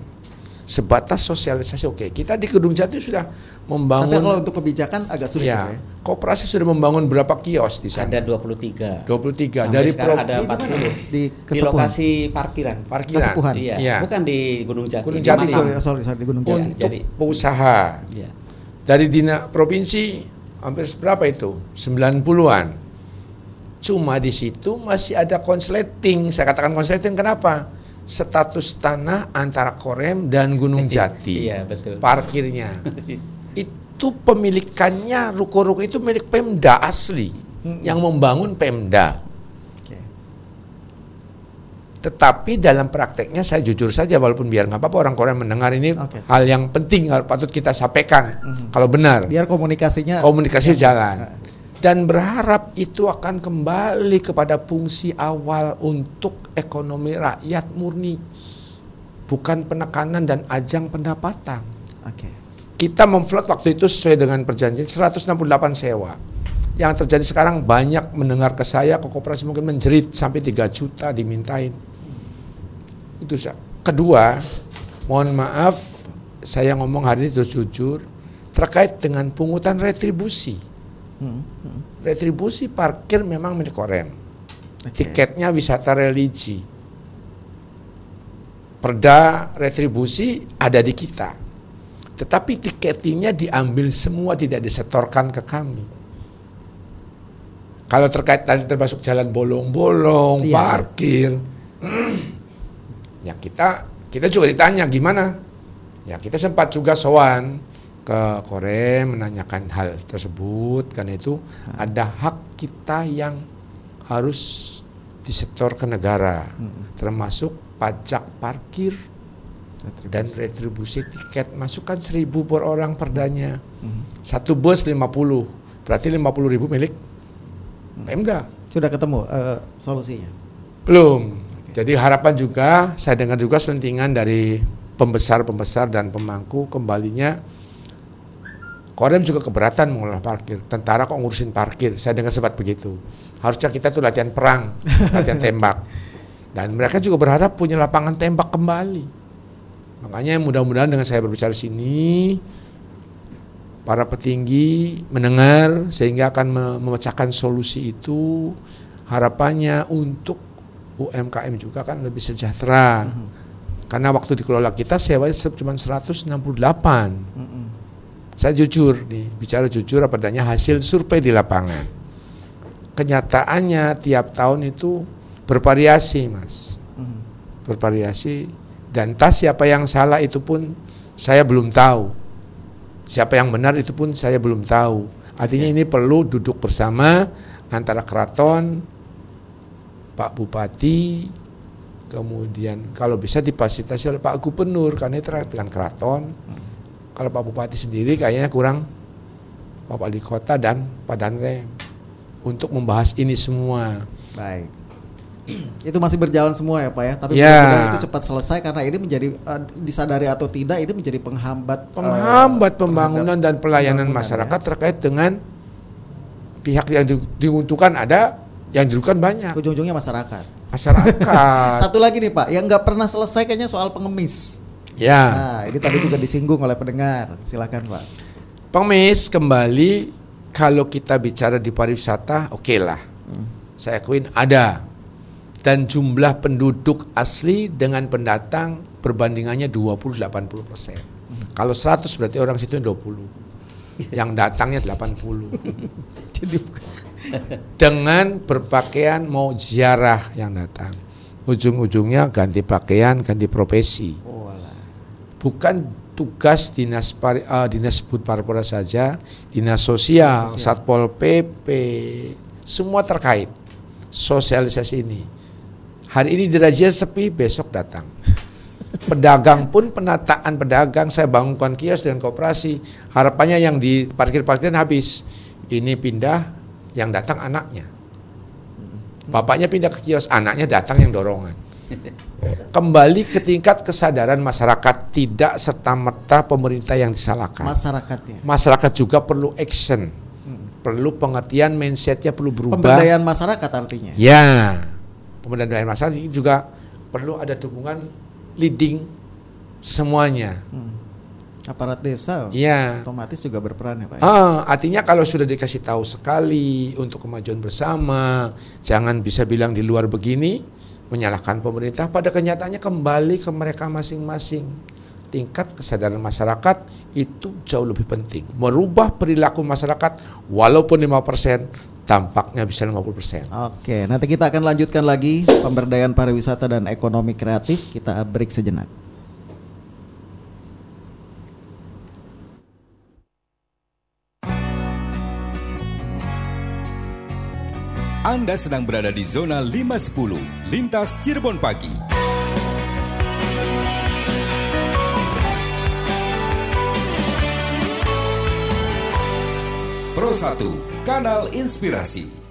Sebatas sosialisasi oke. Okay. Kita di Gedung Jati sudah membangun. Tapi kalau untuk kebijakan agak sulit ya. ya. Koperasi sudah membangun berapa kios di sana? Ada 23. 23. Sampai dari sekarang ada 40 di, di lokasi parkiran. Parkiran. Kesepuhan. Iya. ya. Bukan di Gunung Jati. Gunung Jati. Oh, sorry, sorry di Gunung Jati. Untuk Jadi, usaha. Ya. Dari Dina Provinsi hampir berapa itu? 90-an Cuma di situ masih ada konsleting. Saya katakan konsleting kenapa? Status tanah antara Korem dan Gunung Jati. Iya, betul. Parkirnya. itu pemilikannya ruko-ruko itu milik Pemda asli. Hmm. Yang membangun Pemda. Tetapi dalam prakteknya saya jujur saja walaupun biar nggak apa-apa orang Korea mendengar ini okay. hal yang penting harus patut kita sampaikan -hmm. kalau benar. Biar komunikasinya komunikasi ya. jalan dan berharap itu akan kembali kepada fungsi awal untuk ekonomi rakyat murni bukan penekanan dan ajang pendapatan. Oke. Okay. Kita memflot waktu itu sesuai dengan perjanjian 168 sewa. Yang terjadi sekarang banyak mendengar ke saya ke koperasi mungkin menjerit sampai 3 juta dimintain. Itu saya. Kedua, mohon maaf saya ngomong hari ini jujur terkait dengan pungutan retribusi Hmm, hmm. Retribusi parkir memang milik Korem. Okay. Tiketnya wisata religi. Perda retribusi ada di kita. Tetapi tiketnya diambil semua tidak disetorkan ke kami. Kalau terkait tadi termasuk jalan bolong-bolong, iya. parkir, ya kita kita juga ditanya gimana. Ya kita sempat juga sowan ke Korea menanyakan hal tersebut karena itu hmm. ada hak kita yang harus disetor ke negara hmm. termasuk pajak parkir retribusi. dan retribusi tiket masukkan seribu per orang perdanya hmm. satu bus 50 berarti 50 ribu milik hmm. Pemda sudah ketemu uh, solusinya belum okay. jadi harapan juga saya dengar juga selentingan dari pembesar-pembesar dan pemangku kembalinya Korem juga keberatan mengelola parkir. Tentara kok ngurusin parkir. Saya dengar sempat begitu. Harusnya kita tuh latihan perang, latihan tembak. Dan mereka juga berharap punya lapangan tembak kembali. Makanya mudah-mudahan dengan saya berbicara di sini, para petinggi mendengar sehingga akan me- memecahkan solusi itu harapannya untuk UMKM juga kan lebih sejahtera. Karena waktu dikelola kita sewa cuma 168. Saya jujur nih, bicara jujur apa adanya hasil survei di lapangan. Kenyataannya tiap tahun itu bervariasi, Mas. Bervariasi dan tas siapa yang salah itu pun saya belum tahu. Siapa yang benar itu pun saya belum tahu. Artinya ini perlu duduk bersama antara keraton, Pak Bupati, kemudian kalau bisa difasilitasi oleh Pak Gubernur karena itu terkait dengan keraton. Kalau Pak Bupati sendiri kayaknya kurang Pak Wali Kota dan Pak Danrem untuk membahas ini semua. Baik. Itu masih berjalan semua ya Pak ya. Tapi Ya. itu cepat selesai karena ini menjadi eh, disadari atau tidak ini menjadi penghambat eh, Penghambat terhadap pembangunan dan pelayanan pembangunan, masyarakat ya. terkait dengan pihak yang di- diuntungkan ada, yang dirugikan banyak. Ujung-ujungnya masyarakat. Masyarakat. Satu lagi nih Pak, yang nggak pernah selesai kayaknya soal pengemis. Ya. Nah, ini tadi juga disinggung oleh pendengar. Silakan Pak. Pengemis kembali kalau kita bicara di pariwisata, oke lah. Saya akuin ada. Dan jumlah penduduk asli dengan pendatang perbandingannya 20-80 persen. Kalau 100 berarti orang situ 20. Yang datangnya 80. Jadi Dengan berpakaian mau ziarah yang datang. Ujung-ujungnya ganti pakaian, ganti profesi. oh. Bukan tugas dinas pari, eh, dinas parpora saja, dinas sosial, satpol pp, semua terkait sosialisasi ini. Hari ini dirajia sepi, besok datang. Pedagang pun penataan pedagang, saya bangunkan kios dengan kooperasi. Harapannya yang di parkir-parkiran habis. Ini pindah, yang datang anaknya. Bapaknya pindah ke kios, anaknya datang yang dorongan kembali ke tingkat kesadaran masyarakat tidak serta merta pemerintah yang disalahkan. Masyarakatnya. masyarakat juga perlu action, perlu pengertian mindsetnya perlu berubah. Pemberdayaan masyarakat artinya. Ya, pemberdayaan masyarakat ini juga perlu ada dukungan leading semuanya. Aparat desa Ya. otomatis juga berperan ya Pak. ya? Ah, artinya kalau sudah dikasih tahu sekali untuk kemajuan bersama, jangan bisa bilang di luar begini, menyalahkan pemerintah. Pada kenyataannya kembali ke mereka masing-masing. Tingkat kesadaran masyarakat itu jauh lebih penting. Merubah perilaku masyarakat walaupun 5%, tampaknya bisa 50%. Oke, nanti kita akan lanjutkan lagi pemberdayaan pariwisata dan ekonomi kreatif. Kita break sejenak. Anda sedang berada di zona 510, lintas Cirebon pagi. Pro 1, Kanal Inspirasi.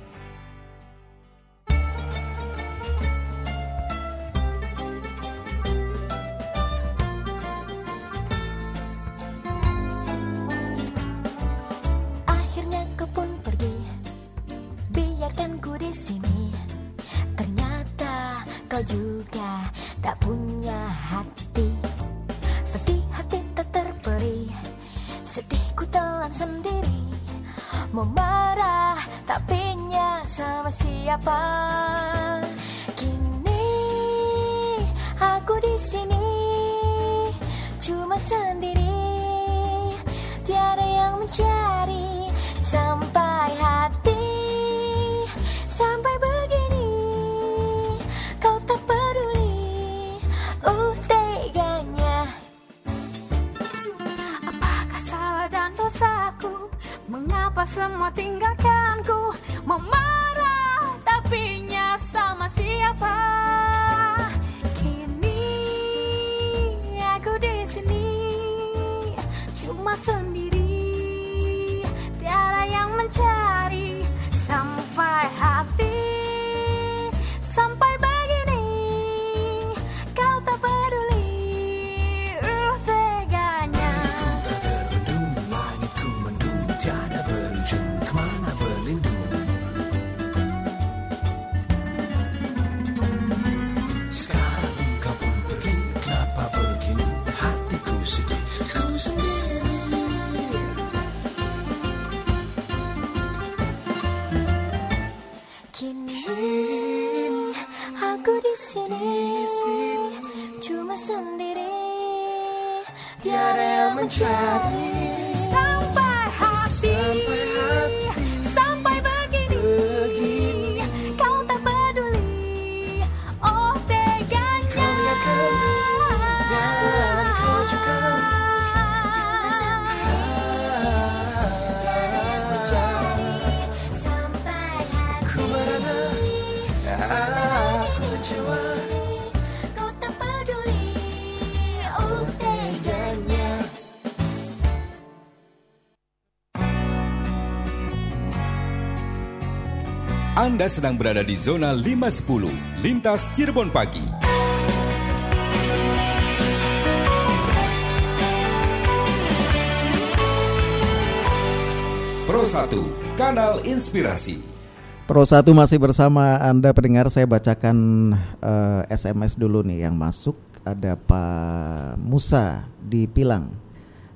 Siapa? Anda sedang berada di zona 510 Lintas Cirebon Pagi. Pro 1, Kanal Inspirasi. Pro 1 masih bersama Anda pendengar saya bacakan eh, SMS dulu nih yang masuk ada Pak Musa di Pilang.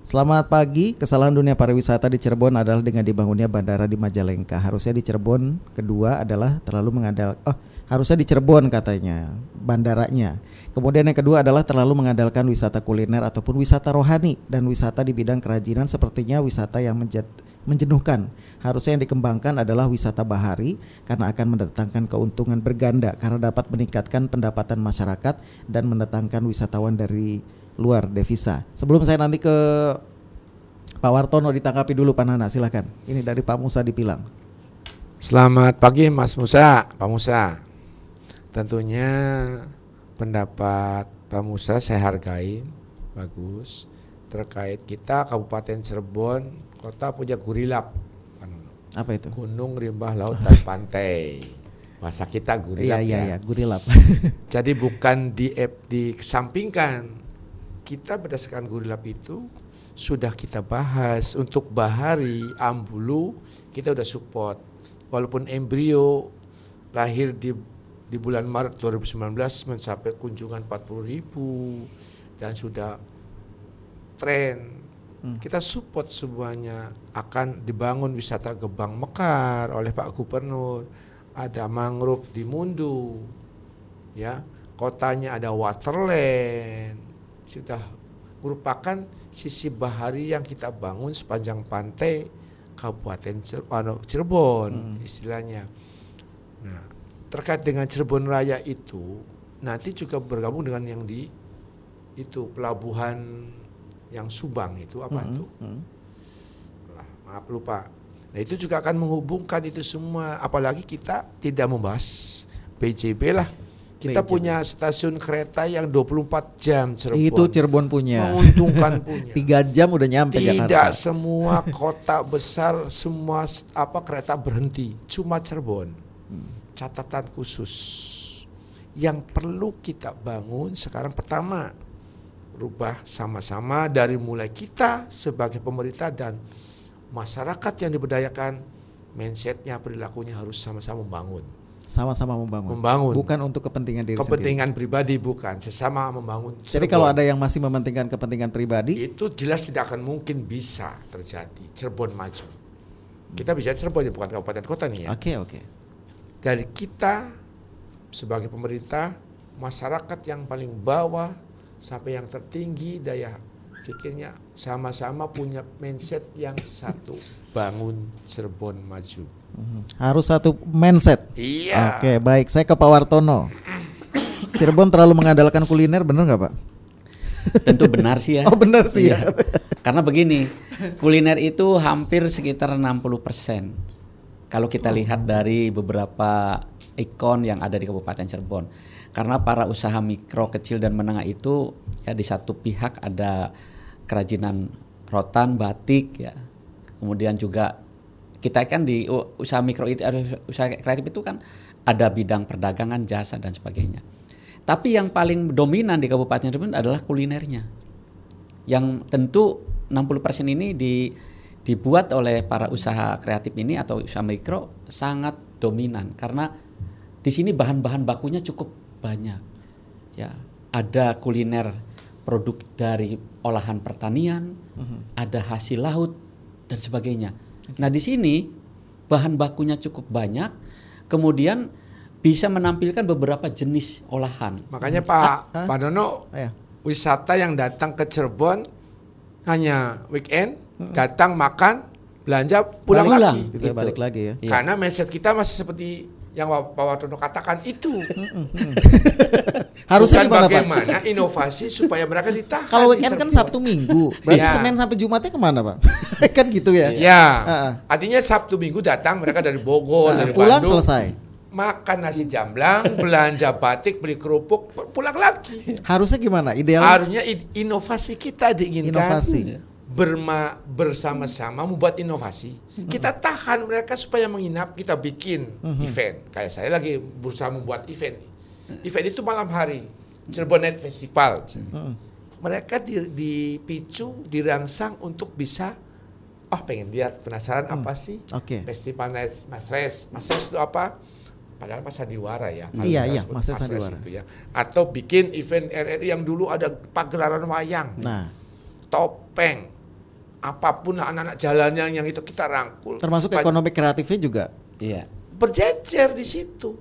Selamat pagi, kesalahan dunia pariwisata di Cirebon adalah dengan dibangunnya bandara di Majalengka. Harusnya di Cirebon, kedua adalah terlalu mengandal oh, harusnya di Cirebon katanya bandaranya. Kemudian yang kedua adalah terlalu mengandalkan wisata kuliner ataupun wisata rohani dan wisata di bidang kerajinan sepertinya wisata yang menjad- menjenuhkan. Harusnya yang dikembangkan adalah wisata bahari karena akan mendatangkan keuntungan berganda karena dapat meningkatkan pendapatan masyarakat dan mendatangkan wisatawan dari luar devisa. Sebelum saya nanti ke Pak Wartono ditangkapi dulu Pak Nana, silakan. Ini dari Pak Musa dipilang. Selamat pagi Mas Musa, Pak Musa. Tentunya pendapat Pak Musa saya hargai, bagus. Terkait kita Kabupaten Cirebon, kota punya gurilap. Apa itu? Gunung, rimbah, laut, dan pantai. Bahasa kita Iya gurilap iya ya. iya, gurilap. Jadi bukan di dikesampingkan. Kita berdasarkan gurilap itu sudah kita bahas untuk Bahari, Ambulu kita udah support. Walaupun embrio lahir di di bulan Maret 2019 mencapai kunjungan 40 ribu dan sudah tren. Kita support semuanya akan dibangun wisata Gebang Mekar oleh Pak Gubernur. Ada mangrove di Mundu. Ya, kotanya ada waterland. Sudah merupakan sisi bahari yang kita bangun sepanjang pantai Kabupaten Cir- anu, Cirebon istilahnya. Nah, terkait dengan Cirebon Raya itu nanti juga bergabung dengan yang di itu pelabuhan yang Subang itu apa Mm-mm, itu? mm. Lah, maaf lupa. Nah, itu juga akan menghubungkan itu semua apalagi kita tidak membahas PJB lah. Kita punya stasiun kereta yang 24 jam Cirebon. Itu Cirebon punya. Menguntungkan punya. Tiga jam udah nyampe Tidak Jakarta. semua kota besar semua apa kereta berhenti, cuma Cirebon. Catatan khusus yang perlu kita bangun sekarang pertama rubah sama-sama dari mulai kita sebagai pemerintah dan masyarakat yang diberdayakan mindsetnya perilakunya harus sama-sama membangun Sama-sama membangun. Membangun. Bukan untuk kepentingan diri sendiri. kepentingan pribadi bukan sesama membangun Jadi Cirebon. kalau ada yang masih mementingkan kepentingan pribadi, itu jelas tidak akan mungkin bisa terjadi Cirebon maju kita bisa Cirebon ya bukan kabupaten kota nih ya oke oke. dari kita sebagai pemerintah masyarakat yang paling bawah sampai yang tertinggi daya pikirnya sama-sama punya mindset yang satu bangun Cirebon maju Harus satu mindset. Iya. Oke, baik. Saya ke Pak Wartono. Cirebon terlalu mengandalkan kuliner, bener nggak Pak? Tentu benar sih ya. Oh, benar sih ya. Iya. Karena begini, kuliner itu hampir sekitar 60%. Kalau kita lihat dari beberapa ikon yang ada di Kabupaten Cirebon. Karena para usaha mikro, kecil dan menengah itu ya di satu pihak ada kerajinan rotan, batik ya. Kemudian juga kita kan di usaha mikro itu ada usaha kreatif itu kan ada bidang perdagangan, jasa dan sebagainya. Tapi yang paling dominan di Kabupaten Cirebon adalah kulinernya. Yang tentu 60% ini di, dibuat oleh para usaha kreatif ini atau usaha mikro sangat dominan karena di sini bahan-bahan bakunya cukup banyak. Ya, ada kuliner produk dari olahan pertanian, ada hasil laut dan sebagainya. Nah, di sini bahan bakunya cukup banyak, kemudian bisa menampilkan beberapa jenis olahan. makanya Pak Pak Dono Ya. wisata yang datang ke Cirebon hanya weekend, datang makan, belanja, pulang Balik lagi. Gitu ya, balik lagi ya. Iya. Karena mindset kita masih seperti yang Pak Wartono katakan itu. Harusnya Bukan gimana Pak? bagaimana inovasi supaya mereka ditahan. Kalau weekend kan. Sabtu Minggu, berarti Ya. Senin sampai Jumatnya ke mana Pak? kan gitu ya. Ya, Ah, artinya Sabtu Minggu datang mereka dari Bogor, Nah, dari pulang Bandung, selesai. makan nasi jamblang, belanja batik, beli kerupuk, pulang lagi. Harusnya gimana? Ideal Harusnya in- inovasi kita diinginkan Inovasi. Berma bersama-sama membuat inovasi. Kita tahan mereka supaya menginap, kita bikin event. Kayak saya lagi berusaha membuat event. Event itu malam hari, Cirebon Night Festival. Mereka di- dipicu, dirangsang untuk bisa oh pengen lihat penasaran apa sih Oke. Festival Night Mas Res. Mas Res itu apa? Padahal Mas Sandiwara ya. Iya, iya, Mas Sandiwara. itu ya. Atau bikin event RRI yang dulu ada pagelaran wayang, Nah, topeng, apa pun anak-anak jalannya yang itu kita rangkul. termasuk Supaya ekonomi kreatifnya juga. Iya. berjejer di situ.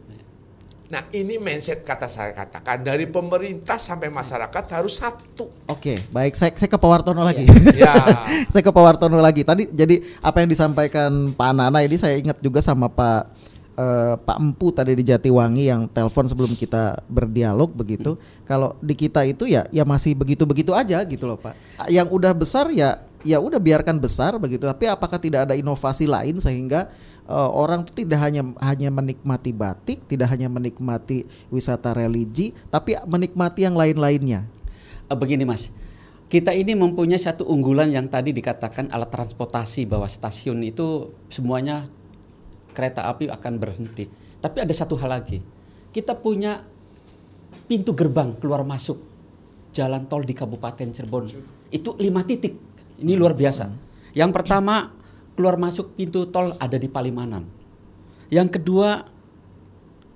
Nah ini mindset kata saya katakan dari pemerintah sampai masyarakat harus satu. Oke, baik. Saya, saya ke Pak Wartono lagi. Ya. saya ke Pak Wartono lagi. Tadi jadi apa yang disampaikan Pak Nana ini saya ingat juga sama Pak eh, Pak Empu tadi di Jatiwangi yang telepon sebelum kita berdialog begitu. Kalau di kita itu ya ya masih begitu-begitu aja gitu loh Pak. Yang udah besar ya ya udah biarkan besar begitu. Tapi apakah tidak ada inovasi lain sehingga eh, orang tuh tidak hanya hanya menikmati batik, tidak hanya menikmati wisata religi, tapi menikmati yang lain-lainnya. Eh, Begini Mas, kita ini mempunyai satu unggulan yang tadi dikatakan alat transportasi bahwa stasiun itu semuanya kereta api akan berhenti. Tapi ada satu hal lagi, kita punya pintu gerbang keluar masuk jalan tol di Kabupaten Cirebon itu lima titik. Ini luar biasa. Yang pertama keluar masuk pintu tol ada di Palimanan. Yang kedua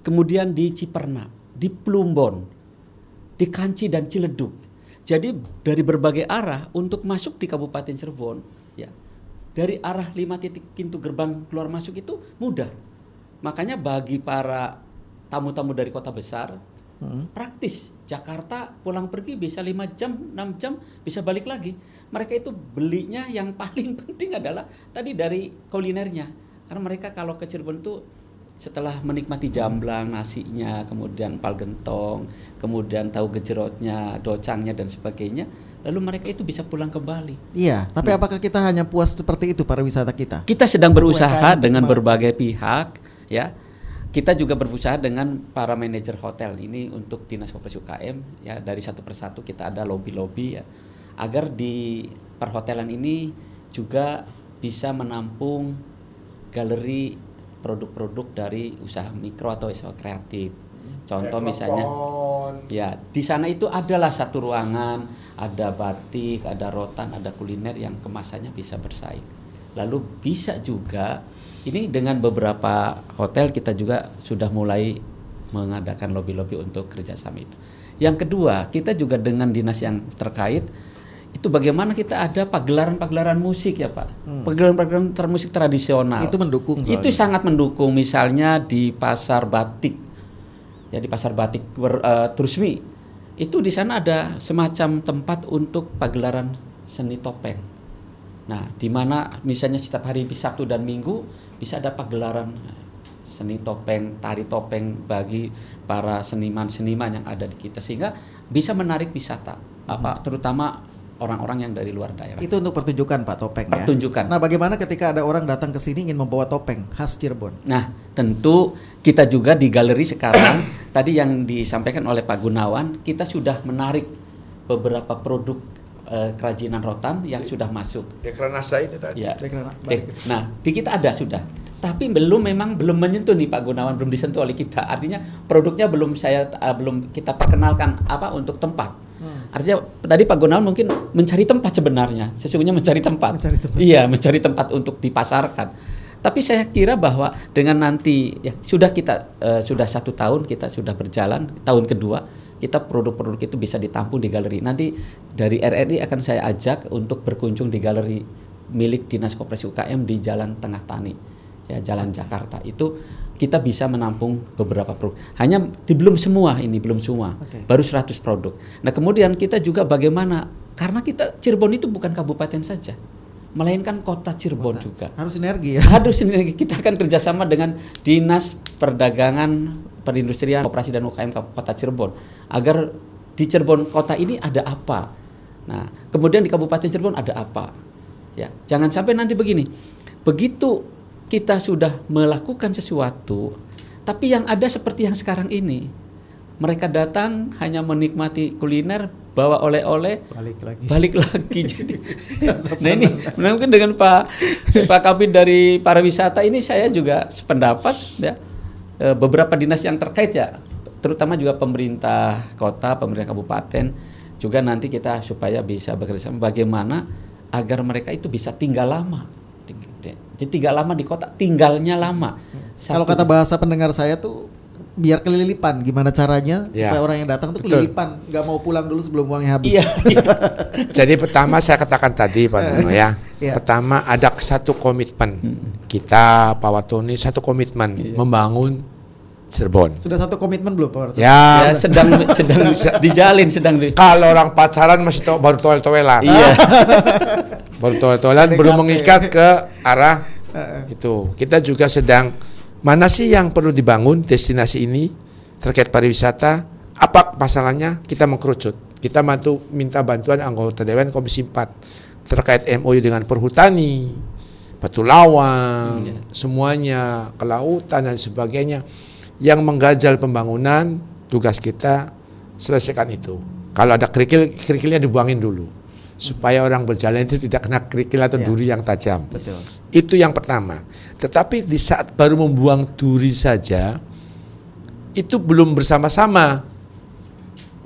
kemudian di Ciperna, di Plumbon, di Kanci dan Ciledug. Jadi dari berbagai arah untuk masuk di Kabupaten Cirebon, ya dari arah lima titik pintu gerbang keluar masuk itu mudah. Makanya bagi para tamu-tamu dari kota besar praktis. Jakarta pulang pergi bisa lima jam, 6 jam bisa balik lagi. Mereka itu belinya yang paling penting adalah tadi dari kulinernya. Karena mereka kalau ke Cirebon itu setelah menikmati jamblang, nasinya, kemudian pal gentong, kemudian tahu gejrotnya, docangnya dan sebagainya, lalu mereka itu bisa pulang kembali. Iya, tapi apakah kita hanya puas seperti itu pariwisata kita? Kita sedang berusaha dengan berbagai pihak, ya. Kita juga berusaha dengan para manajer hotel ini untuk dinas koperasi UKM, ya dari satu persatu kita ada lobby-lobby ya, agar di perhotelan ini juga bisa menampung galeri produk-produk dari usaha mikro atau usaha kreatif. Contoh misalnya, ya di sana itu adalah satu ruangan, ada batik, ada rotan, ada kuliner yang kemasannya bisa bersaing. Lalu bisa juga ini dengan beberapa hotel kita juga sudah mulai mengadakan lobby-lobby untuk kerjasama itu. Yang kedua, kita juga dengan dinas yang terkait itu bagaimana kita ada pagelaran-pagelaran musik ya Pak, pagelaran-pagelaran ter- musik tradisional. Hmm. Itu mendukung soalnya. Itu sangat mendukung. Misalnya di pasar batik, ya di pasar batik ber- eh, Trusmi, itu di sana ada semacam tempat untuk pagelaran seni topeng. Nah, di mana misalnya setiap hari Sabtu dan Minggu bisa ada pagelaran seni topeng, tari topeng bagi para seniman-seniman yang ada di kita sehingga bisa menarik wisata, apa terutama orang-orang yang dari luar daerah. Itu untuk pertunjukan Pak Topeng ya. Pertunjukan. Nah, bagaimana ketika ada orang datang ke sini ingin membawa topeng khas Cirebon? Nah, tentu kita juga di galeri sekarang tadi yang disampaikan oleh Pak Gunawan, kita sudah menarik beberapa produk eh, kerajinan rotan yang sudah masuk. Dekranasa itu tadi. Ya. Dek- Nah, di kita ada sudah. Tapi belum memang belum menyentuh nih Pak Gunawan, belum disentuh oleh kita. Artinya produknya belum saya eh, belum kita perkenalkan apa untuk tempat. Artinya tadi Pak Gunawan mungkin mencari tempat sebenarnya, sesungguhnya mencari tempat. Mencari tempat. Iya, mencari tempat untuk dipasarkan. Tapi saya kira bahwa dengan nanti ya sudah kita eh, sudah satu tahun kita sudah berjalan tahun kedua kita produk-produk itu bisa ditampung di galeri. Nanti dari RRI akan saya ajak untuk berkunjung di galeri milik Dinas Koperasi UKM di Jalan Tengah Tani, ya Jalan Jakarta. Itu kita bisa menampung beberapa produk. Hanya di belum semua ini belum semua, Oke. baru 100 produk. Nah kemudian kita juga bagaimana Karena kita Cirebon itu bukan kabupaten saja, melainkan kota Cirebon juga. Harus sinergi ya. Harus ini kita akan kerjasama dengan Dinas Perdagangan, Perindustrian, Operasi dan UKM Kota Cirebon agar di Cirebon kota ini ada apa. Nah, kemudian di Kabupaten Cirebon ada apa. Ya, jangan sampai nanti begini. Begitu kita sudah melakukan sesuatu, tapi yang ada seperti yang sekarang ini. Mereka datang hanya menikmati kuliner, bawa oleh-oleh, Balik lagi. balik lagi jadi nah ini mungkin dengan Pak Pak Kabin dari pariwisata ini saya juga sependapat ya Eh, beberapa dinas yang terkait ya terutama juga pemerintah kota pemerintah kabupaten juga nanti kita supaya bisa bekerja sama bagaimana agar mereka itu bisa tinggal lama jadi tinggal lama di kota tinggalnya lama Kalau Satu- kata bahasa pendengar saya tuh biar kelilipan gimana caranya Ya. supaya orang yang datang tuh Betul. kelilipan nggak mau pulang dulu sebelum uangnya habis. iya Jadi pertama saya katakan tadi Pak Dono ya. Iya. Pertama ada satu komitmen kita Pak Watoni satu komitmen membangun Cirebon. Sudah satu komitmen belum Pak Warto? ya Ya, sedang sedang dijalin sedang di kalau orang pacaran masih to- baru toel-toelan. iya baru toel-toelan belum mengikat ke arah itu. Kita juga sedang mana sih yang perlu dibangun destinasi ini terkait pariwisata? Apa masalahnya? Kita mengkerucut. Kita bantu minta bantuan anggota dewan Komisi 4 terkait MOU dengan perhutani, batu lawang, semuanya kelautan dan sebagainya yang menggajal pembangunan tugas kita selesaikan itu. Kalau ada kerikil, kerikilnya dibuangin dulu supaya orang berjalan itu tidak kena kerikil atau Ya. duri yang tajam. Betul. Itu yang pertama. Tetapi di saat baru membuang duri saja, itu belum bersama-sama,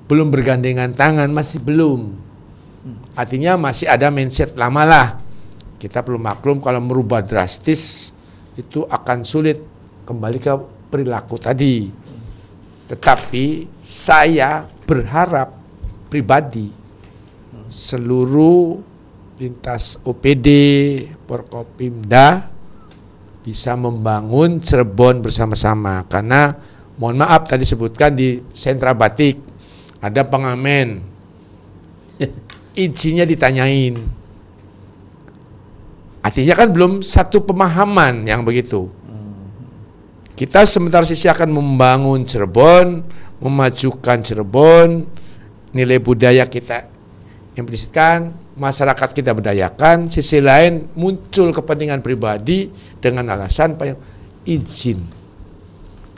belum bergandengan tangan, masih belum. Artinya masih ada mindset lama lah. Kita perlu maklum kalau merubah drastis itu akan sulit kembali ke perilaku tadi. Tetapi saya berharap pribadi seluruh lintas OPD, Porkopimda bisa membangun Cirebon bersama-sama. Karena mohon maaf tadi sebutkan di sentra batik ada pengamen. Izinnya ditanyain. Artinya kan belum satu pemahaman yang begitu kita sementara sisi akan membangun Cirebon memajukan Cirebon nilai budaya kita implisitkan masyarakat kita berdayakan sisi lain muncul kepentingan pribadi dengan alasan izin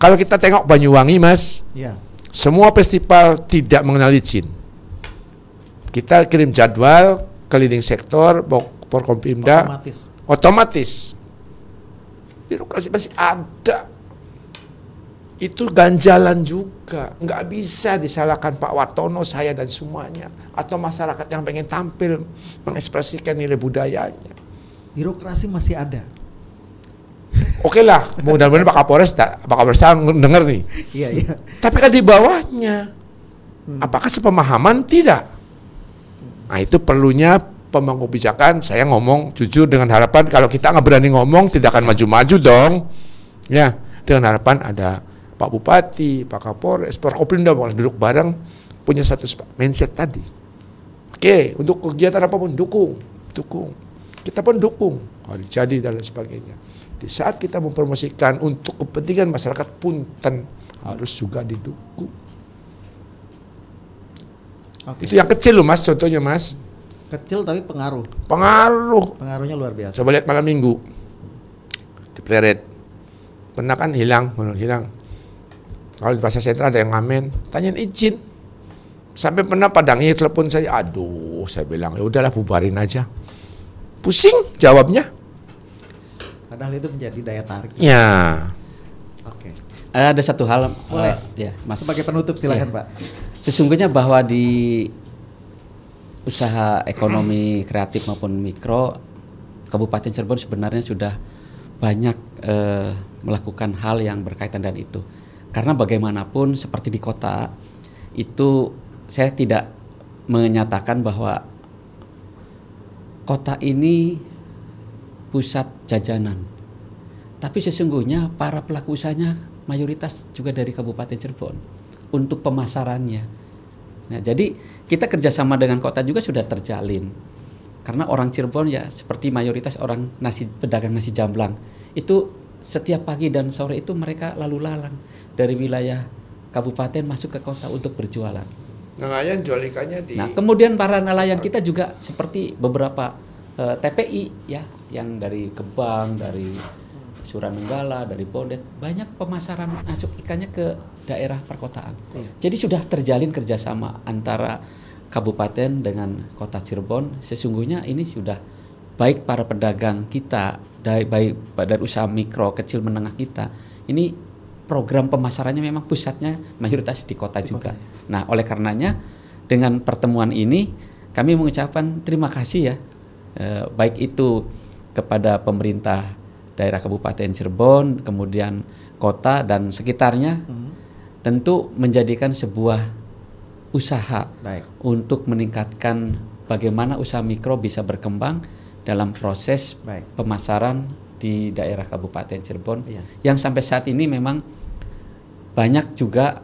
kalau kita tengok Banyuwangi mas Iya. semua festival tidak mengenal izin kita kirim jadwal ke leading sektor Porkompimda Otomatis. otomatis birokrasi masih ada itu ganjalan juga. Nggak bisa disalahkan Pak Watono saya dan semuanya. Atau masyarakat yang pengen tampil mengekspresikan nilai budayanya. Birokrasi masih ada. oke lah mudah-mudahan Pak Kapolres Pak Kapolres tak denger nih. Iya iya. tapi kan di bawahnya. Apakah sepemahaman? Tidak. Nah itu perlunya pemangku kebijakan. Saya ngomong jujur dengan harapan kalau kita nggak berani ngomong tidak akan maju-maju dong. Ya dengan harapan ada Pak Bupati, Pak Kapolres, Pak boleh duduk bareng punya satu mindset tadi. Oke, untuk kegiatan apa pun dukung, dukung. Kita pun dukung, harus jadi dan lain sebagainya. Di saat kita mempromosikan untuk kepentingan masyarakat punten harus juga didukung. Oke. Itu yang kecil loh mas, contohnya mas. Kecil tapi pengaruh. Pengaruh. Pengaruhnya luar biasa. Coba lihat malam minggu. Di pleret. Pernah kan hilang, hilang. Kalau di pasar sentral ada yang ngamen, tanyain izin. Sampai pernah padangnya telepon saya, aduh, saya bilang ya udahlah bubarin aja. Pusing jawabnya. Padahal itu menjadi daya tarik. Ya, Oke. ada satu hal Boleh. eh, ya Mas Sebagai penutup silakan Iya. Pak. Sesungguhnya bahwa di usaha ekonomi kreatif maupun mikro, Kabupaten Cirebon sebenarnya sudah banyak eh, melakukan hal yang berkaitan dengan itu. Karena bagaimanapun seperti di kota itu saya tidak menyatakan bahwa kota ini pusat jajanan. Tapi sesungguhnya para pelaku usahanya mayoritas juga dari Kabupaten Cirebon untuk pemasarannya Nah, jadi kita kerjasama dengan kota juga sudah terjalin. Karena orang Cirebon ya seperti mayoritas orang nasi pedagang nasi jamblang itu setiap pagi dan sore itu mereka lalu lalang dari wilayah kabupaten masuk ke kota untuk berjualan. Nelayan jual ikannya di Nah, kemudian para nelayan kita juga seperti beberapa eh, TPI ya yang dari Kebang, dari Suranenggala, dari Bondet, banyak pemasaran masuk ikannya ke daerah perkotaan. Jadi sudah terjalin kerjasama antara kabupaten dengan kota Cirebon. Sesungguhnya ini sudah baik para pedagang kita, dari baik badan usaha mikro, kecil, menengah kita. Ini program pemasarannya memang pusatnya mayoritas di kota juga. Nah, oleh karenanya dengan pertemuan ini kami mengucapkan terima kasih ya, eh, baik itu kepada pemerintah daerah Kabupaten Cirebon, kemudian kota dan sekitarnya, tentu menjadikan sebuah usaha Baik. untuk meningkatkan bagaimana usaha mikro bisa berkembang dalam proses Baik. pemasaran di daerah Kabupaten Cirebon Iya. yang sampai saat ini memang banyak juga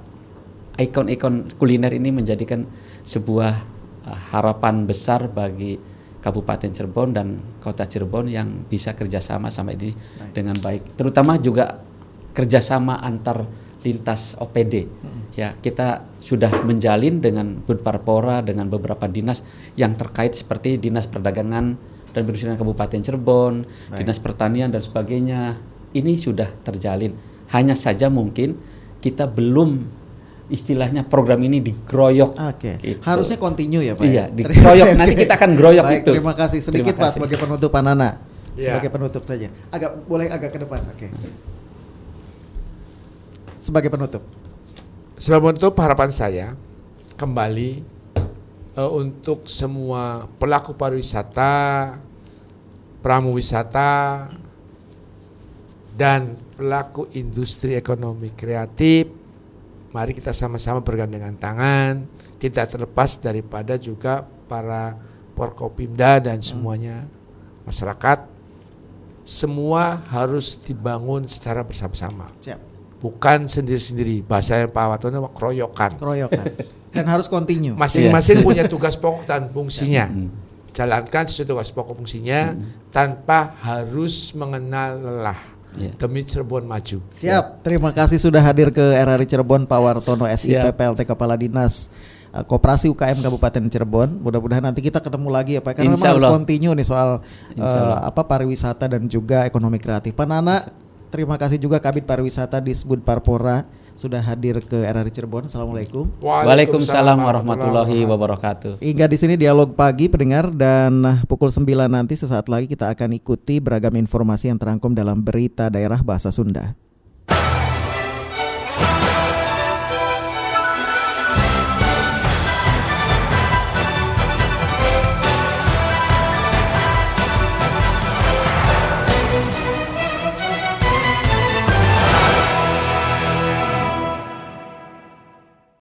ikon-ikon kuliner ini menjadikan sebuah uh, harapan besar bagi Kabupaten Cirebon dan Kota Cirebon yang bisa kerjasama sama ini dengan baik. Terutama juga kerjasama antar lintas OPD. Ya kita sudah menjalin dengan Budparpora dengan beberapa dinas yang terkait seperti dinas perdagangan dan perindustrian Kabupaten Cirebon, dinas pertanian dan sebagainya. Ini sudah terjalin. Hanya saja mungkin kita belum istilahnya program ini digroyok. Oke, Gitu. harusnya continue ya Pak. Iya, ya? dikeroyok. Nanti kita akan groyok Baik, itu. Terima kasih sedikit Terima Pak kasih. sebagai penutup Pak Nana. Iya. Sebagai penutup saja. Agak boleh agak ke depan. Oke. Sebagai penutup. Sebab untuk harapan saya kembali eh, untuk semua pelaku pariwisata, pramu wisata, dan pelaku industri ekonomi kreatif, mari kita sama-sama bergandengan tangan, tidak terlepas daripada juga para Porkopimda dan semuanya masyarakat, semua harus dibangun secara bersama-sama Siap. bukan sendiri-sendiri. Bahasa Pak Watono keroyokan. Keroyokan. Dan harus continue. Masing-masing punya tugas pokok dan fungsinya. Jalankan sesuai tugas pokok fungsinya tanpa harus mengenal lelah Iya. demi Cirebon maju. Siap. Terima kasih sudah hadir ke RRI Cirebon Pak Wartono SIP Siap. PLT Kepala Dinas uh, Koperasi UKM Kabupaten Cirebon. Mudah-mudahan nanti kita ketemu lagi ya Pak. Karena Insya memang harus continue nih soal uh, apa pariwisata dan juga ekonomi kreatif. Pak Nana, terima kasih juga Kabit Pariwisata di Sbud Parpora sudah hadir ke RRI Cirebon. Assalamualaikum. Waalaikumsalam warahmatullahi wabarakatuh. Hingga di sini dialog pagi pendengar dan pukul 9 nanti sesaat lagi kita akan ikuti beragam informasi yang terangkum dalam berita daerah bahasa Sunda.